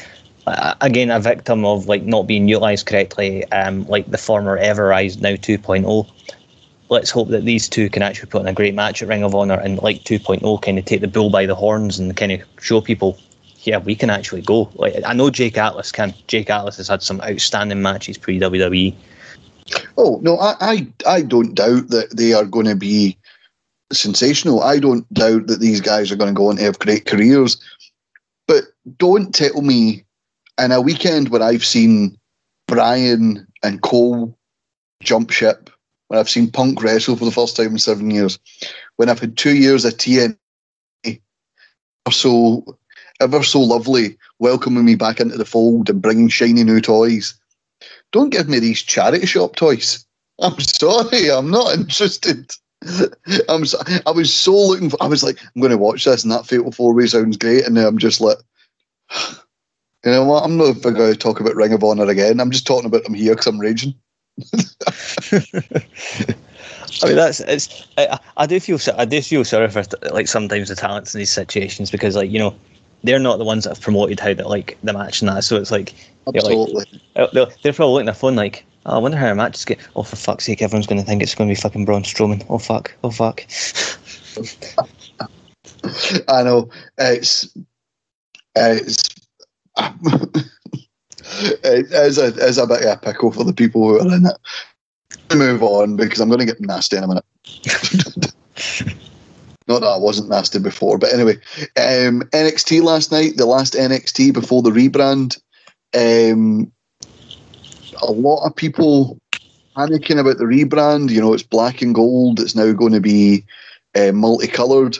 Uh, again, a victim of like not being utilised correctly, um, like the former Ever-Rise now 2.0. Let's hope that these two can actually put in a great match at Ring of Honor and like 2.0 kind of take the bull by the horns and kind of show people, yeah, we can actually go. Like I know Jake Atlas can. Jake Atlas has had some outstanding matches pre WWE. Oh no, I, I I don't doubt that they are going to be sensational. I don't doubt that these guys are going to go on to have great careers. But don't tell me in a weekend where I've seen Bryan and Cole jump ship, when I've seen Punk wrestle for the first time in seven years, when I've had two years of TNA, so ever so lovely, welcoming me back into the fold and bringing shiny new toys. Don't give me these charity shop toys. I'm sorry, I'm not interested. I'm so, I was so looking for. I was like, I'm going to watch this, and that Fatal Four Way sounds great, and now I'm just like, (sighs) you know what? I'm not going to talk about Ring of Honor again. I'm just talking about them here because I'm raging. (laughs) I mean, that's it's. I, I do feel I do feel sorry for like sometimes the talents in these situations because like you know they're not the ones that have promoted how they like the match and that. So it's like absolutely like, they're, they're probably looking at their phone like, oh, I wonder how our match is going. Oh, for fuck's sake, everyone's going to think it's going to be fucking Braun Strowman. Oh fuck. Oh fuck. (laughs) I know it's it's (laughs) it is a, is a bit of a pickle for the people who are in it. Move on because I'm going to get nasty in a minute. (laughs) Not that I wasn't nasty before, but anyway, um, NXT last night, the last NXT before the rebrand. Um, a lot of people panicking about the rebrand. You know, it's black and gold. It's now going to be uh, multicolored.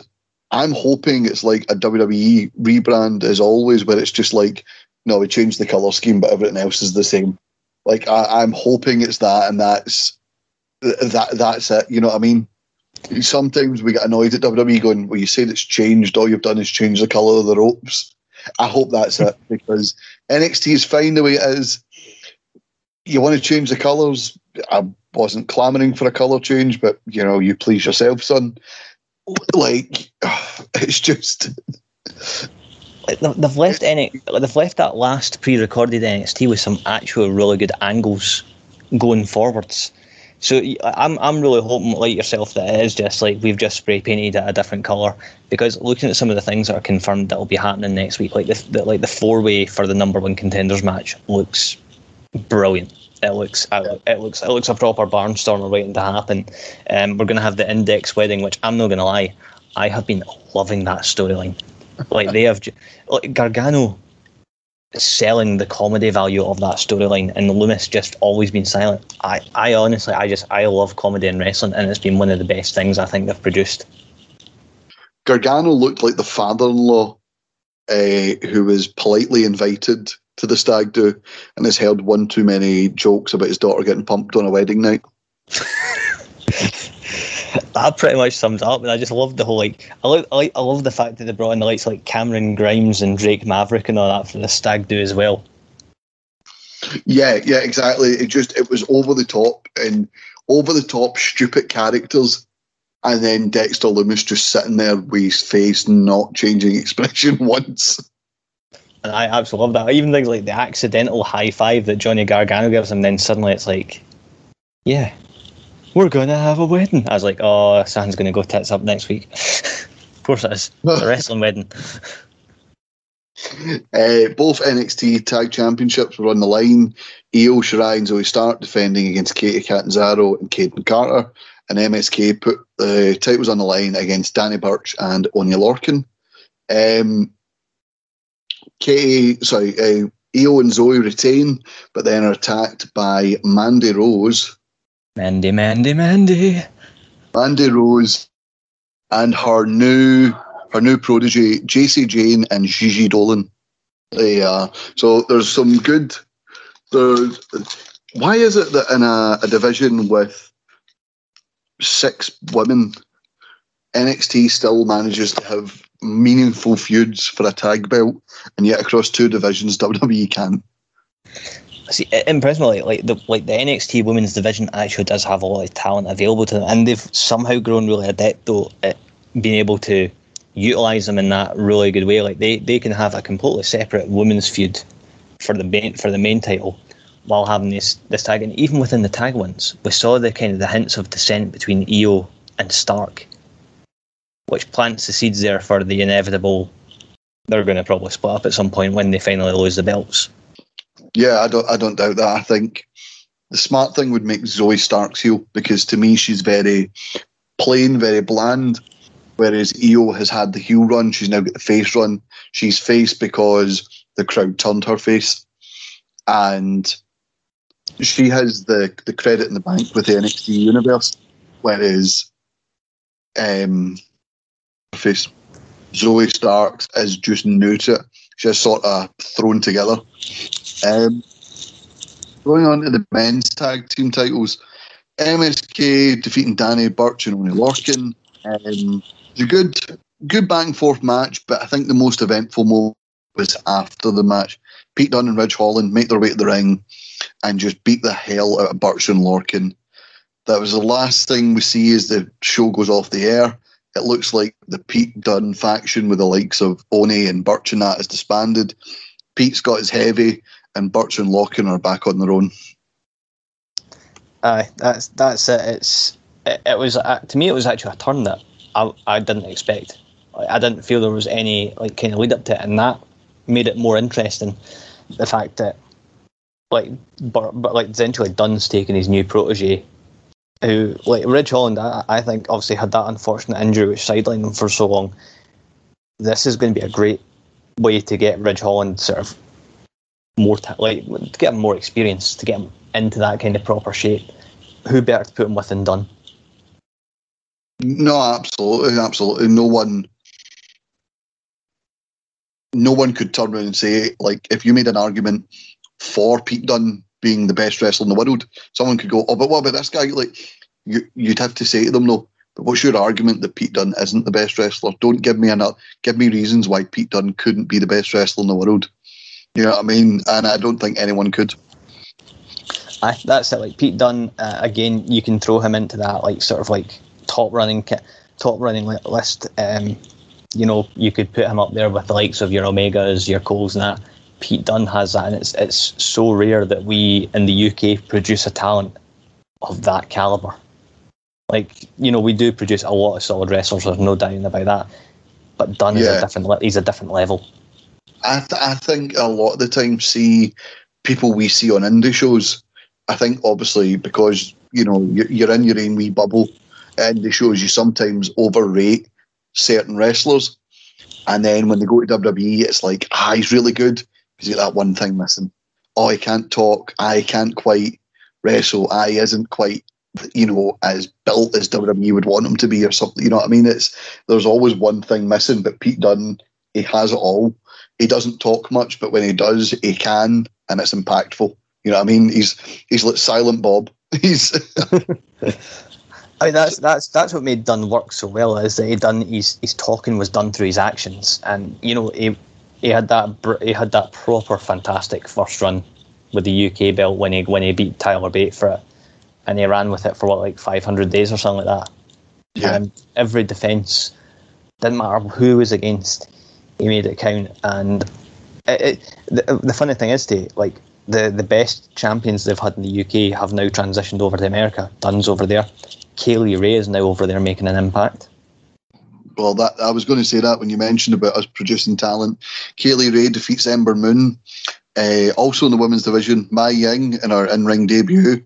I'm hoping it's like a WWE rebrand as always, where it's just like, no, we changed the color scheme, but everything else is the same. Like I, I'm hoping it's that, and that's that. That's it. You know what I mean? Sometimes we get annoyed at WWE going, "Well, you said it's changed. All you've done is change the color of the ropes." I hope that's it because NXT is fine the way it is. You want to change the colors? I wasn't clamoring for a color change, but you know, you please yourself, son. Like, (sighs) it's just they've left any they've left that last pre-recorded NXT with some actual really good angles going forwards. So I'm I'm really hoping, like yourself, that it is just like we've just spray painted it a different color. Because looking at some of the things that are confirmed that will be happening next week, like the, the like the four way for the number one contenders match looks brilliant. It looks it looks it looks a proper barnstormer waiting to happen. Um, we're going to have the index wedding, which I'm not going to lie, I have been loving that storyline. Like they have, like Gargano selling the comedy value of that storyline, and Lumis just always been silent. I, I honestly, I just, I love comedy and wrestling, and it's been one of the best things I think they've produced. Gargano looked like the father-in-law uh, who was politely invited to the stag do and has heard one too many jokes about his daughter getting pumped on a wedding night. (laughs) that pretty much sums up. And I just love the whole like I love I, like, I love the fact that they brought in the likes like Cameron Grimes and Drake Maverick and all that for the stag do as well. Yeah, yeah, exactly. It just it was over the top and over the top stupid characters. And then Dexter Lumis just sitting there with his face not changing (laughs) expression once. And I absolutely love that. Even things like the accidental high five that Johnny Gargano gives him, then suddenly it's like, yeah, we're going to have a wedding. I was like, oh, San's going to go tits up next week. (laughs) of course it is. It's a wrestling wedding. (laughs) Uh, both NXT Tag Championships were on the line. Io Shirai and Zoey Stark defending against Kacy Catanzaro and Kayden Carter. And MSK put the titles on the line against Danny Burch and Oney Lorcan. Um, Katie, sorry, uh, Io and Zoey retain, but then are attacked by Mandy Rose Mandy, Mandy, Mandy. Mandy Rose and her new her new protege, Jacy Jane and Gigi Dolan. They, uh, so there's some good. There, why is it that in a, a division with six women, NXT still manages to have meaningful feuds for a tag belt, and yet across two divisions, (laughs) WWE can't? See, personally, like the like the NXT women's division actually does have a lot of talent available to them, and they've somehow grown really adept though at being able to utilize them in that really good way. Like they, they can have a completely separate women's feud for the main for the main title while having this this tag. And even within the tag ones, we saw the kind of the hints of dissent between Io and Stark, which plants the seeds there for the inevitable. They're going to probably split up at some point when they finally lose the belts. Yeah, I don't. I don't doubt that. I think the smart thing would make Zoey Stark's heel because to me she's very plain, very bland. Whereas Io has had the heel run, she's now got the face run. She's face because the crowd turned her face, and she has the the credit in the bank with the NXT universe. Whereas, um, face Zoey Starks is just new to it. She's sort of thrown together. Um, going on to the men's tag team titles, MSK defeating Danny Burch and Oney Lorcan. Um, it's a good, good back and forth match, but I think the most eventful moment was after the match. Pete Dunne and Ridge Holland make their way to the ring and just beat the hell out of Burch and Lorcan. That was the last thing we see as the show goes off the air. It looks like the Pete Dunne faction with the likes of Oney and Burch and that is disbanded. Pete's got his heavy, and Burch and Lorcan are back on their own. Aye, that's that's it. It's it, it was uh, to me it was actually a turn that I, I didn't expect. Like, I didn't feel there was any like kind of lead up to it, and that made it more interesting. The fact that like but, but like essentially Dunne's taking his new protege, who like Ridge Holland, I, I think obviously had that unfortunate injury which sidelined him for so long. This is going to be a great way to get Ridge Holland sort of more ta- like to get him more experience to get him into that kind of proper shape. Who better to put him with than Dunne? No, absolutely, absolutely. No one, no one could turn around and say like if you made an argument for Pete Dunne being the best wrestler in the world, someone could go, "Oh, but what about this guy?" Like you, you'd have to say to them, "No." But what's your argument that Pete Dunne isn't the best wrestler? Don't give me another. Give me reasons why Pete Dunne couldn't be the best wrestler in the world. You know what I mean? And I don't think anyone could. Aye, that's it. Like Pete Dunne, uh, again, you can throw him into that like sort of like top running top running list. Um, you know, you could put him up there with the likes of your Omegas, your Coles, and that. Pete Dunne has that, and it's it's so rare that we in the UK produce a talent of that caliber. Like you know, we do produce a lot of solid wrestlers. There's no doubt about that. But Dunne yeah. is a different. He's a different level. I th- I think a lot of the time see people we see on indie shows. I think obviously because you know you're, you're in your own wee bubble, indie shows you sometimes overrate certain wrestlers, and then when they go to WWE, it's like ah he's really good. He's got that one thing missing. Oh, he can't talk. I can't quite wrestle. I isn't quite you know as built as WWE would want him to be or something. You know what I mean? It's there's always one thing missing, but Pete Dunne he has it all he doesn't talk much, but when he does, he can, and it's impactful. You know what I mean? He's he's like Silent Bob. (laughs) He's. (laughs) I mean, that's that's that's what made Dunne work so well is that he done his his talking was done through his actions, and you know he he had that he had that proper fantastic first run with the UK belt when he when he beat Tyler Bate for it, and he ran with it for what like 500 days or something like that. Yeah. Um, every defence didn't matter who was against he made it count. And it, it, the, the funny thing is, to like the the best champions they've had in the UK have now transitioned over to America. Dunne's over there. Kay Lee Ray is now over there making an impact. Well, that I was going to say that when you mentioned about us producing talent. Kay Lee Ray defeats Ember Moon. Uh, also in the women's division, Mei Ying in her in-ring debut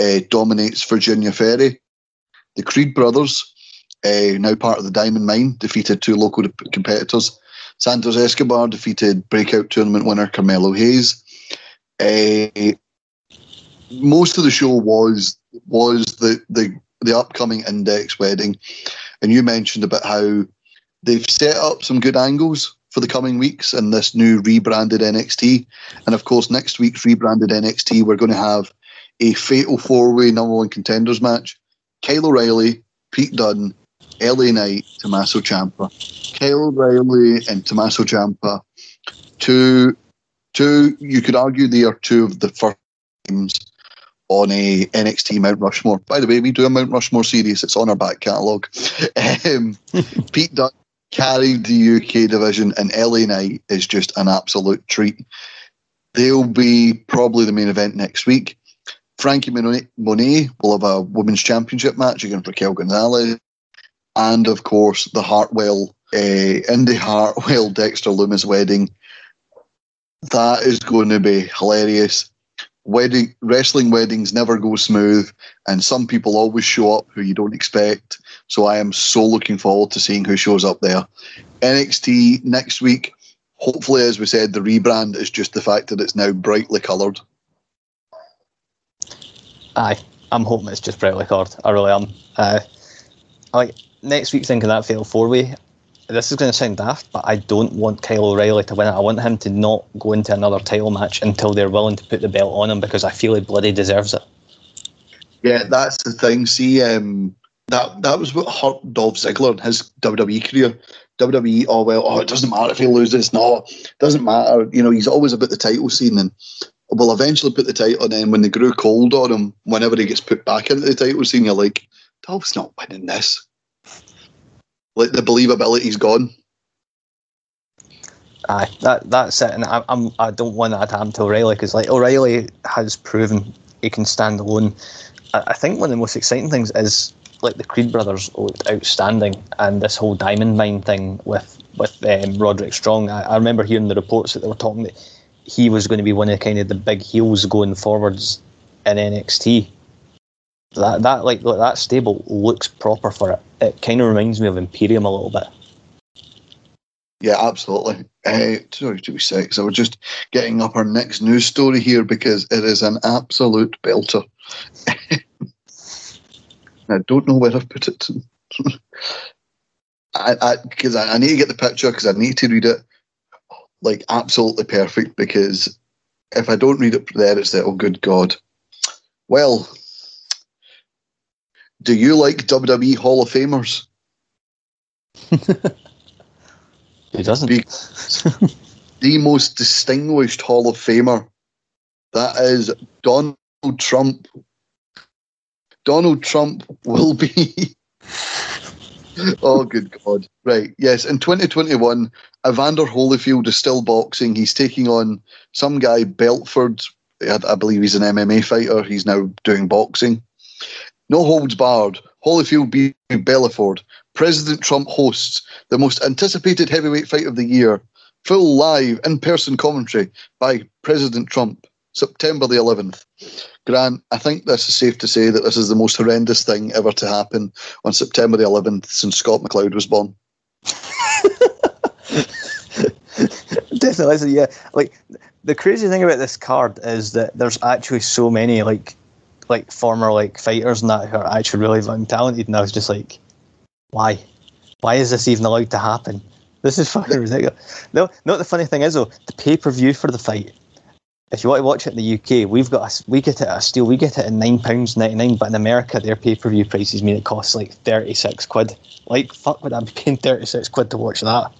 uh, dominates Virginia Ferry. The Creed brothers, uh, now part of the Diamond Mine, defeated two local competitors Santos Escobar defeated breakout tournament winner Carmelo Hayes. Most of the show was was the, the the upcoming index wedding, and you mentioned about how they've set up some good angles for the coming weeks in this new rebranded NXT, and of course next week's rebranded NXT we're going to have a fatal four way number one contenders match: Kyle O'Reilly, Pete Dunne, LA Knight, Tommaso Ciampa. Kyle O'Reilly and Tommaso Ciampa, two, two, you could argue they are two of the first names on a NXT Mount Rushmore. By the way, we do a Mount Rushmore series. It's on our back catalogue. (laughs) Um, (laughs) Pete Dunne carried the UK division, and LA Knight is just an absolute treat. They'll be probably the main event next week. Frankie Monet will have a women's championship match against Raquel Gonzalez. And of course, the Hartwell, uh, Indi Hartwell Dexter Lumis wedding. That is going to be hilarious. Wedding wrestling weddings never go smooth, and some people always show up who you don't expect. So I am so looking forward to seeing who shows up there. NXT next week. Hopefully, as we said, the rebrand is just the fact that it's now brightly coloured. Aye, I'm hoping it's just brightly coloured. I really am. Uh, like next week, thinking that fatal four way. This is going to sound daft, but I don't want Kyle O'Reilly to win it. I want him to not go into another title match until they're willing to put the belt on him because I feel he bloody deserves it. Yeah, that's the thing. See, um, that that was what hurt Dolph Ziggler in his WWE career. WWE, oh well, oh it doesn't matter if he loses. No, it doesn't matter. You know, he's always about the title scene, and will eventually put the title. And then when they grew cold on him, whenever he gets put back into the title scene, you're like, Dolph's not winning this. Like the believability's gone. Aye, that that's it, and I, I'm I don't want that to happen to O'Reilly because like O'Reilly has proven he can stand alone. I, I think one of the most exciting things is like the Creed brothers looked outstanding, and this whole diamond mine thing with with um, Roderick Strong. I, I remember hearing the reports that they were talking that he was going to be one of kind of the big heels going forwards in NXT. That that like that stable looks proper for it. It kind of reminds me of Imperium a little bit. Yeah, absolutely. Uh, sorry, two seconds. I was just getting up our next news story here because it is an absolute belter. (laughs) I don't know where I've put it. (laughs) I because I, I, I, need to get the picture because I need to read it like absolutely perfect because if I don't read it there, it's like, oh, good God. Well, do you like WWE Hall of Famers? (laughs) Who doesn't? (laughs) the most distinguished Hall of Famer. That is Donald Trump. Donald Trump will be (laughs) oh, good God. Right. Yes. In 2021, Evander Holyfield is still boxing. He's taking on some guy, Belfort. I believe he's an MMA fighter. He's now doing boxing. No holds barred. Holyfield beat Belfort. President Trump hosts the most anticipated heavyweight fight of the year. Full live in person commentary by President Trump. September the 11th. Grant, I think this is safe to say that this is the most horrendous thing ever to happen on September the 11th since Scott McLeod was born. (laughs) Definitely, yeah. Like the crazy thing about this card is that there's actually so many like like former like fighters and that who are actually really talented, and I was just like, why? Why is this even allowed to happen? This is (laughs) fucking ridiculous. No, no. The funny thing is though, the pay per view for the fight if you want to watch it in the UK, we've got a, we get it at a steal. We get it at nine pounds ninety nine, but in America, their pay per view prices mean it costs like thirty six quid. Like fuck, would I be paying thirty six quid to watch that?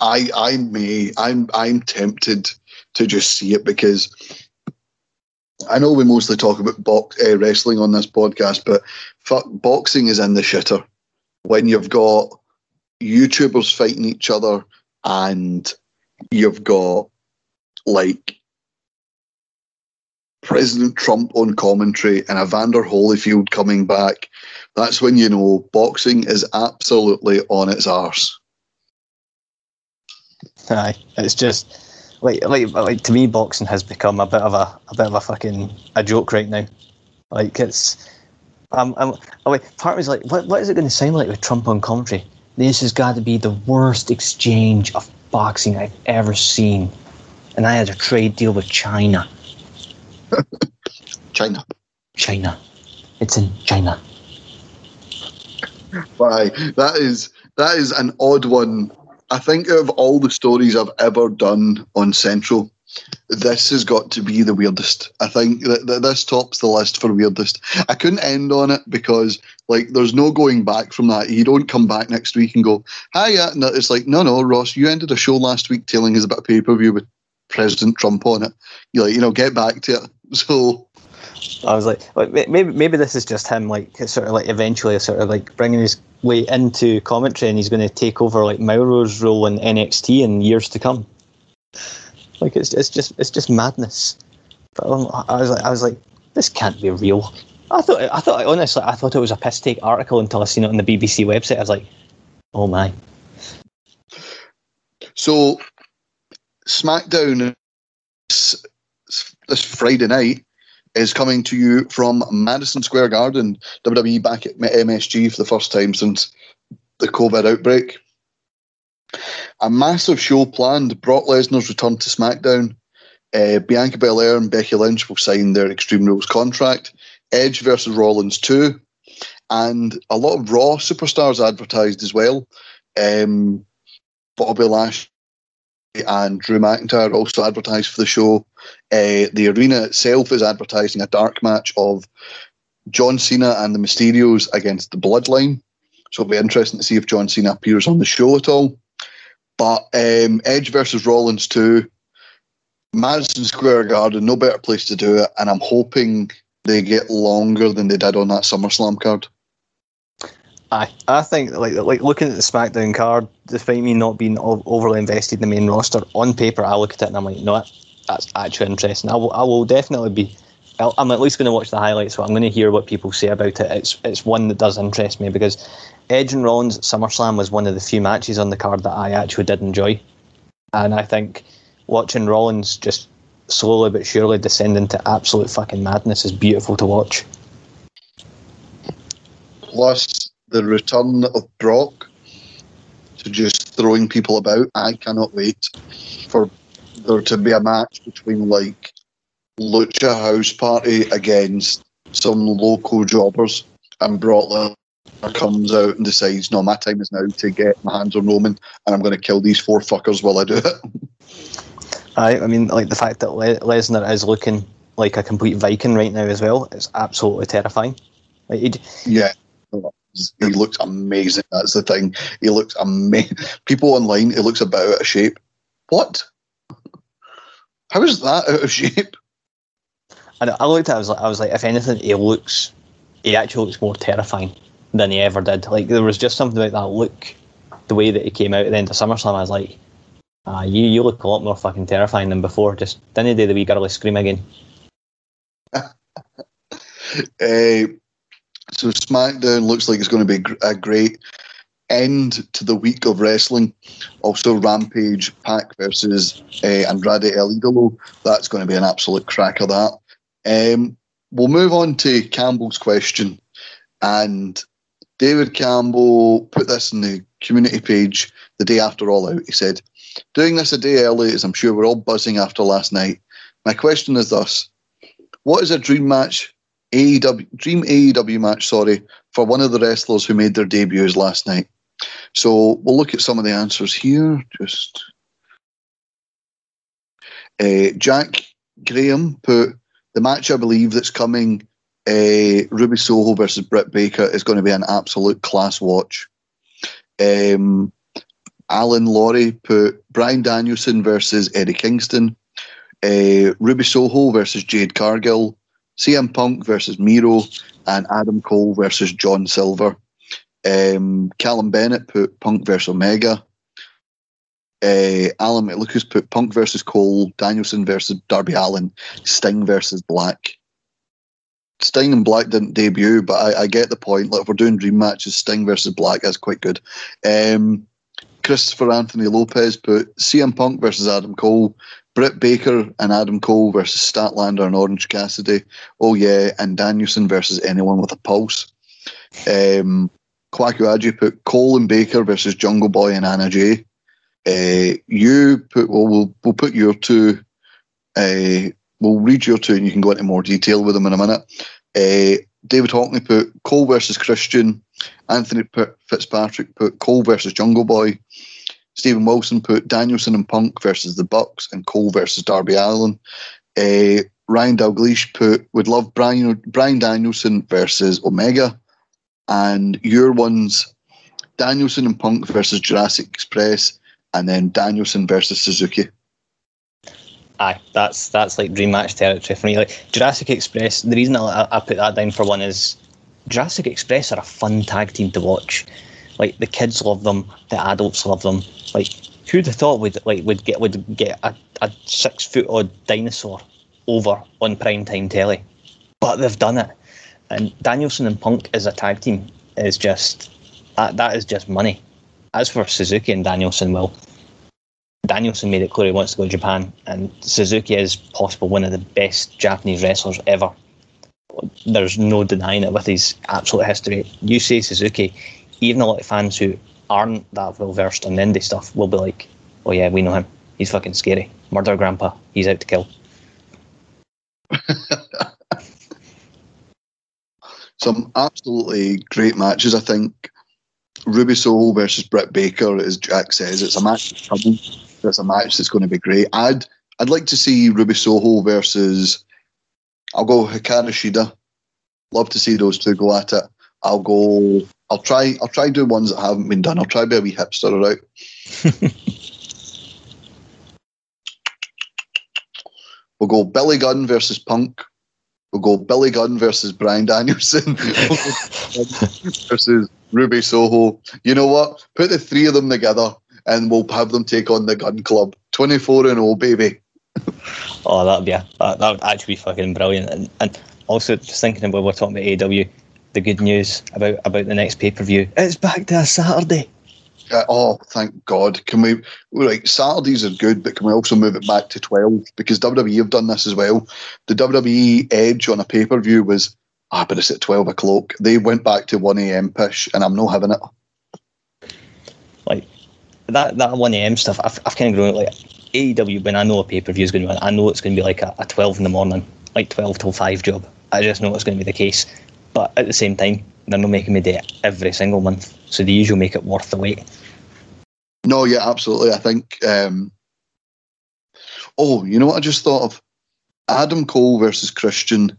I I may I'm I'm tempted to just see it because I know we mostly talk about box uh, wrestling on this podcast, but fuck, boxing is in the shitter when you've got YouTubers fighting each other and you've got like President Trump on commentary and Evander Holyfield coming back, that's when you know boxing is absolutely on its arse. Aye, it's just like like like to me, boxing has become a bit of a a bit of a fucking a joke right now. Like it's, I'm, I'm oh wait, part of me's like, what what is it going to sound like with Trump on commentary? This has got to be the worst exchange of boxing I've ever seen and I had a trade deal with China. (laughs) China. China. It's in China. Why? That is that is an odd one. I think of all the stories I've ever done on Central, this has got to be the weirdest. I think that, that this tops the list for weirdest. I couldn't end on it because like there's no going back from that. You don't come back next week and go, "Hi, yeah." No, it's like, no, no, Ross, you ended a show last week telling us about pay per view with President Trump on it. You like, you know, get back to it. (laughs) So I was like, like maybe maybe this is just him, like sort of like eventually sort of like bringing his way into commentary, and he's going to take over like Mauro's role in NXT in years to come. Like it's it's just it's just madness. But um, I was like I was like this can't be real. I thought I thought honestly I thought it was a piss take article until I seen it on the BBC website. I was like, oh my. So SmackDown this, this Friday night is coming to you from Madison Square Garden. WWE back at MSG for the first time since the COVID outbreak. A massive show planned. Brock Lesnar's return to SmackDown. Uh, Bianca Belair and Becky Lynch will sign their Extreme Rules contract. Edge versus Rollins 2. And a lot of Raw superstars advertised as well. Um, Bobby Lashley and Drew McIntyre also advertised for the show. Uh, the arena itself is advertising a dark match of John Cena and the Mysterios against the Bloodline. So it'll be interesting to see if John Cena appears on the show at all. But um, Edge versus Rollins 2, Madison Square Garden, no better place to do it. And I'm hoping they get longer than they did on that SummerSlam card. I I think like like looking at the SmackDown card, despite me not being overly invested in the main roster, on paper I look at it and I'm like, no, that's actually interesting. I will I will definitely be. I'm at least going to watch the highlights, so I'm going to hear what people say about it. It's it's one that does interest me because Edge and Rollins at SummerSlam was one of the few matches on the card that I actually did enjoy, and I think watching Rollins just slowly but surely descend into absolute fucking madness is beautiful to watch. Plus, the return of Brock to just throwing people about. I cannot wait for there to be a match between like Lucha House Party against some local jobbers and Brock comes out and decides, no, my time is now to get my hands on Roman and I'm going to kill these four fuckers while I do it. (laughs) I, I mean, like the fact that Le- Lesnar is looking like a complete Viking right now as well, it's absolutely terrifying. Like, yeah he looks amazing. That's the thing. He looks amazing. (laughs) People online, he looks about out of shape. What? How is that out of (laughs) shape? I, I looked at. It, I was like, I was like, if anything, he looks. He actually looks more terrifying than he ever did. Like there was just something about that look, the way that he came out at the end of SummerSlam. I was like, ah, you you look a lot more fucking terrifying than before. Just didn't do the wee girly scream again. uh, (laughs) so SmackDown looks like it's going to be a great end to the week of wrestling. Also, Rampage, Pac versus uh, Andrade El Idolo. That's going to be an absolute crack of that. Um, we'll move on to Campbell's question. And David Campbell put this in the community page the day after All Out. He said, Doing this a day early as I'm sure we're all buzzing after last night. My question is thus What is a dream match AEW Dream AEW match, sorry, for one of the wrestlers who made their debuts last night. So we'll look at some of the answers here. Just uh, Jack Graham put the match I believe that's coming. Uh, Ruby Soho versus Britt Baker is going to be an absolute class watch. Um, Alan Laurie put Bryan Danielson versus Eddie Kingston. Uh, Ruby Soho versus Jade Cargill. CM Punk versus Miro, and Adam Cole versus John Silver. Um, Callum Bennett put Punk versus Omega. Uh, Alan McLucas put Punk versus Cole, Danielson versus Darby Allin, Sting versus Black. Sting and Black didn't debut, but I, I get the point. Like if we're doing dream matches, Sting versus Black, that's quite good. Um, Christopher Anthony Lopez put CM Punk versus Adam Cole, Britt Baker and Adam Cole versus Statlander and Orange Cassidy. Oh yeah, and Danielson versus anyone with a pulse. Um, Kwaku put Cole and Baker versus Jungle Boy and Anna Jay. Uh, you put well, we'll we'll put your two. Uh, we'll read your two, and you can go into more detail with them in a minute. Uh, David Hockney put Cole versus Christian. Anthony Fitzpatrick put Cole versus Jungle Boy. Stephen Wilson put Danielson and Punk versus the Bucks and Cole versus Darby Allin. Uh, Ryan Dalgleish put would love Brian Bryan Danielson versus Omega, and your ones Danielson and Punk versus Jurassic Express, and then Danielson versus Suzuki. Aye, that's that's like dream match territory for me. Like Jurassic Express. The reason I, I put that down for one is Jurassic Express are a fun tag team to watch. Like the kids love them, the adults love them. Like who'd have thought would like would get would get a, a six foot odd dinosaur over on prime time telly, but they've done it. And Danielson and Punk as a tag team is just that that is just money. As for Suzuki and Danielson, well, Danielson made it clear he wants to go to Japan, and Suzuki is possible one of the best Japanese wrestlers ever. There's no denying it with his absolute history. You say Suzuki, even a lot of fans who aren't that well versed on indie stuff will be like, "Oh yeah, we know him. He's fucking scary. Murder Grandpa. He's out to kill." (laughs) Some absolutely great matches, I think. Ruby Soho versus Britt Baker, as Jack says, it's a match that's coming. It's a match that's going to be great. I'd I'd like to see Ruby Soho versus. I'll go Hikaru Shida. Love to see those two go at it. I'll go. I'll try. I'll try do ones that haven't been done. I'll try be a wee hipster right. (laughs) we'll go Billy Gunn versus Punk. We'll go Billy Gunn versus Bryan (laughs) Danielson versus Ruby Soho. You know what? Put the three of them together and we'll have them take on the Gun Club. 24 and 0, baby. (laughs) oh, that'd be a, that, that would actually be fucking brilliant. And, and also, just thinking about we're talking about AW, the good news about, about the next pay per view. It's back to a Saturday. Uh, oh, thank God! Can we like Saturdays are good, but can we also move it back to twelve? Because WWE have done this as well. The WWE Edge on a pay per view was ah, but it's at twelve o'clock. They went back to one a.m. push, and I'm not having it. Like that that one a.m. stuff, I've, I've kind of grown like AEW. When I know a pay per view is going to be, I know it's going to be like a, a twelve in the morning, like twelve till five job. I just know it's going to be the case. But at the same time, they're not making me do it every single month, so they usually make it worth the wait. No, yeah, absolutely. I think. Um, oh, you know what I just thought of? Adam Cole versus Christian.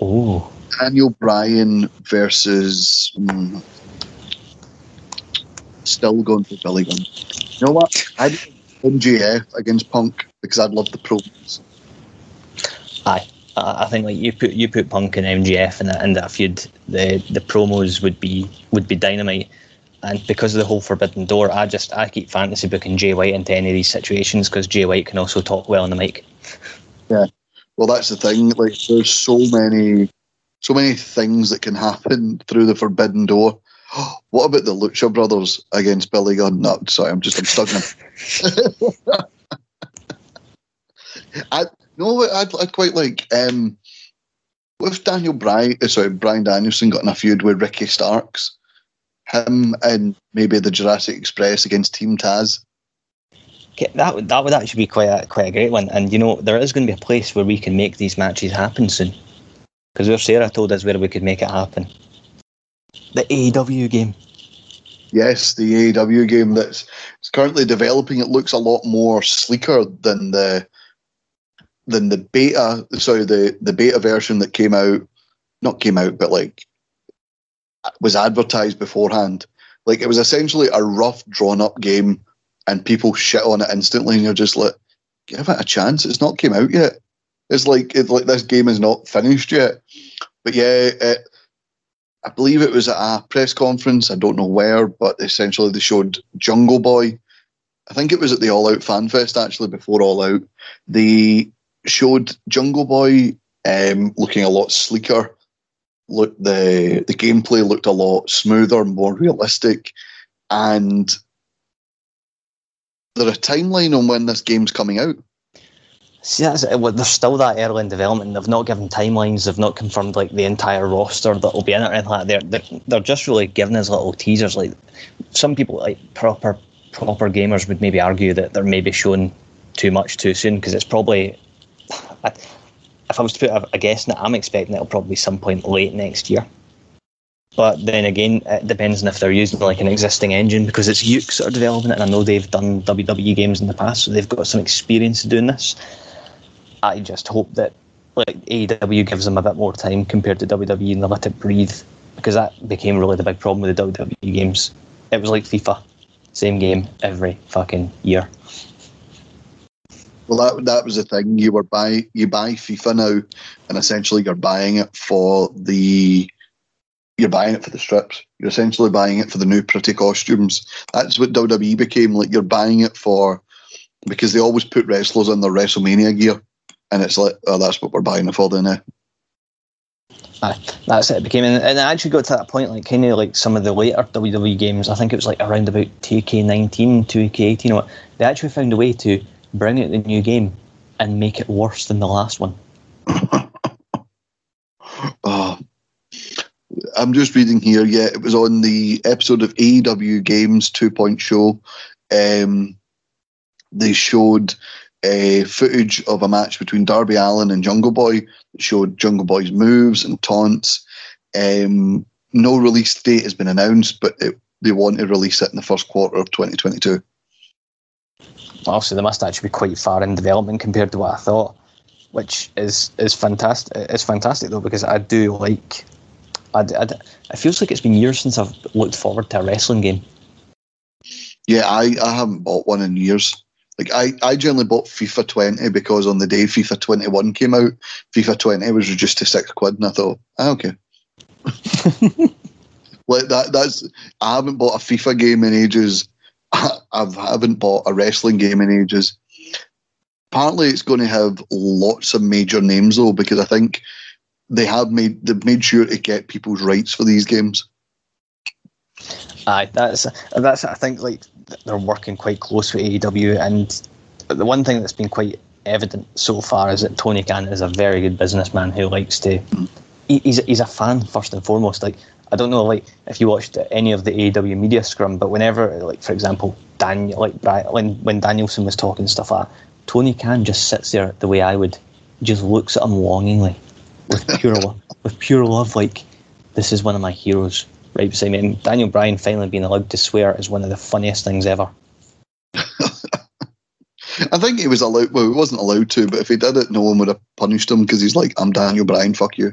Oh. Daniel Bryan versus. Mm, still going for Billy Gunn. You know what? I'd MJF against Punk because I'd love the promos. Aye. I think like you put you put Punk and MJF in that in that feud, the the promos would be would be dynamite. And because of the whole forbidden door, I just I keep fantasy booking Jay White into any of these situations because Jay White can also talk well on the mic. Yeah, well, that's the thing. Like, there's so many, so many things that can happen through the forbidden door. (gasps) What about the Lucha Brothers against Billy Gunn? No, sorry, I'm just I'm stuck. I (laughs) no, I'd, I'd quite like um, with Daniel Bryan. Sorry, Bryan Danielson got in a feud with Ricky Starks him and maybe the Jurassic Express against Team Taz. Okay, that would that would actually be quite a quite a great one. And you know, there is going to be a place where we can make these matches happen soon. Because where Sarah told us where we could make it happen. The AEW game. Yes, the AEW game that's it's currently developing. It looks a lot more sleeker than the than the beta. Sorry, the the beta version that came out, not came out, but like was advertised beforehand. Like it was essentially a rough, drawn up game, and people shit on it instantly, and you're just like, give it a chance. It's not came out yet. It's like like this game is not finished yet. But yeah, it, I believe it was at a press conference. I don't know where, but essentially they showed Jungle Boy. I think it was at the All Out Fan Fest actually before All Out. They showed Jungle Boy um, looking a lot sleeker look the the gameplay looked a lot smoother, more realistic, and there a timeline on when this game's coming out? See, that's. Well, there's still that early in development. They've not given timelines. They've not confirmed like the entire roster that will be in it like that. They're, they're, they're just really giving us little teasers. Like some people, like proper proper gamers, would maybe argue that they're maybe showing too much too soon because it's probably. I, if I was to put a, a guess on it, I'm expecting it'll probably some point late next year. But then again, it depends on if they're using like an existing engine because it's Yuke's that are developing it, and I know they've done WWE games in the past, so they've got some experience doing this. I just hope that like AEW gives them a bit more time compared to WWE and they let it breathe because that became really the big problem with the WWE games. It was like FIFA, same game every fucking year. Well, that that was the thing. You were buy you buy FIFA now, and essentially you're buying it for the you're buying it for the strips. You're essentially buying it for the new pretty costumes. That's what WWE became. Like you're buying it for because they always put wrestlers in their WrestleMania gear, and it's like, oh, that's what we're buying it for then. Eh? Aye, that's it. It became, and it actually got to that point, like kind of like some of the later WWE games. I think it was like around about 2K19, 2K18, or what, they actually found a way to bring out the new game and make it worse than the last one. oh, (laughs) I'm just reading here. Yeah, it was on the episode of AEW Games Two Point Show. Um, they showed a footage of a match between Darby Allin and Jungle Boy. It showed Jungle Boy's moves and taunts. Um, no release date has been announced, but it, they want to release it in the first quarter of 2022. Obviously, they must actually be quite far in development compared to what I thought, which is is fantastic. It's fantastic though because I do like. I, I, it feels like it's been years since I've looked forward to a wrestling game. Yeah, I, I haven't bought one in years. Like I, I generally bought FIFA 20 because on the day FIFA 21 came out, FIFA 20 was reduced to six quid, and I thought, ah, (laughs) okay. like that. That's I haven't bought a FIFA game in ages. (laughs) I haven't bought a wrestling game in ages. Apparently, it's going to have lots of major names though, because I think they have made they've made sure to get people's rights for these games. Aye, that's that's I think like they're working quite close with AEW, and the one thing that's been quite evident so far is that Tony Khan is a very good businessman who likes to. He, he's he's a fan first and foremost. Like I don't know, like if you watched any of the AEW media scrum, but whenever, like for example, Daniel, like when when Danielson was talking stuff like that, Tony Khan just sits there the way I would, just looks at him longingly, with pure love, (laughs) with pure love. Like this is one of my heroes right beside me. And Daniel Bryan finally being allowed to swear is one of the funniest things ever. (laughs) I think he was allowed. Well, he wasn't allowed to, but if he did it, no one would have punished him because he's like, "I'm Daniel Bryan, fuck you."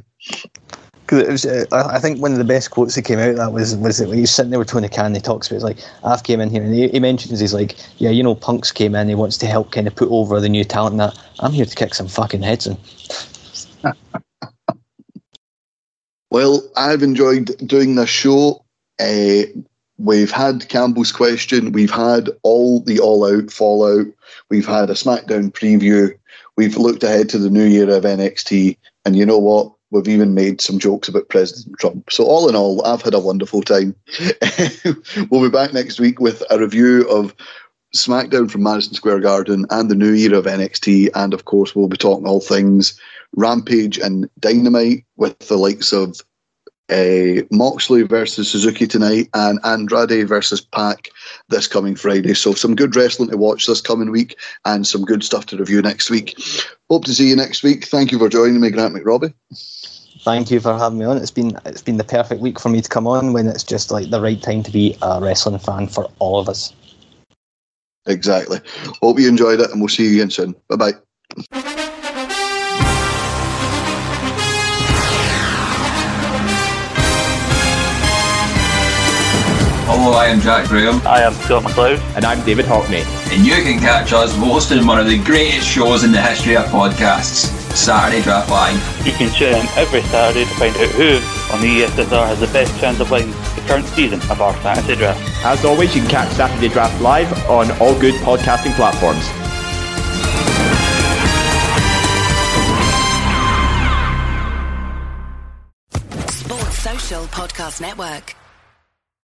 Because uh, I think one of the best quotes that came out that was was that when he's sitting there with Tony Khan, he talks about it's like I've came in here and he, he, mentions he's like, yeah, you know, Punk's came in, he wants to help kind of put over the new talent. That I'm here to kick some fucking heads in. Well, I've enjoyed doing this show. Uh, we've had Campbell's question. We've had all the all out fallout. We've had a SmackDown preview. We've looked ahead to the new year of NXT. And you know what? We've even made some jokes about President Trump. So, all in all, I've had a wonderful time. (laughs) we'll be back next week with a review of SmackDown from Madison Square Garden and the new year of NXT. And of course, we'll be talking all things Rampage and Dynamite with the likes of uh, Moxley versus Suzuki tonight and Andrade versus Pac this coming Friday. So some good wrestling to watch this coming week and some good stuff to review next week. Hope to see you next week. Thank you for joining me, Grant McRobbie. Thank you for having me on. It's been it's been the perfect week for me to come on when it's just like the right time to be a wrestling fan for all of us. Exactly. Hope you enjoyed it and we'll see you again soon. Bye bye. Hello, I am Jack Graham. I am Scott McLeod. And I'm David Hockney. And you can catch us hosting one of the greatest shows in the history of podcasts, Saturday Draft Live. You can tune in every Saturday to find out who on the ESSR has the best chance of winning the current season of our fantasy draft. As always, you can catch Saturday Draft Live on all good podcasting platforms. Sports Social Podcast Network.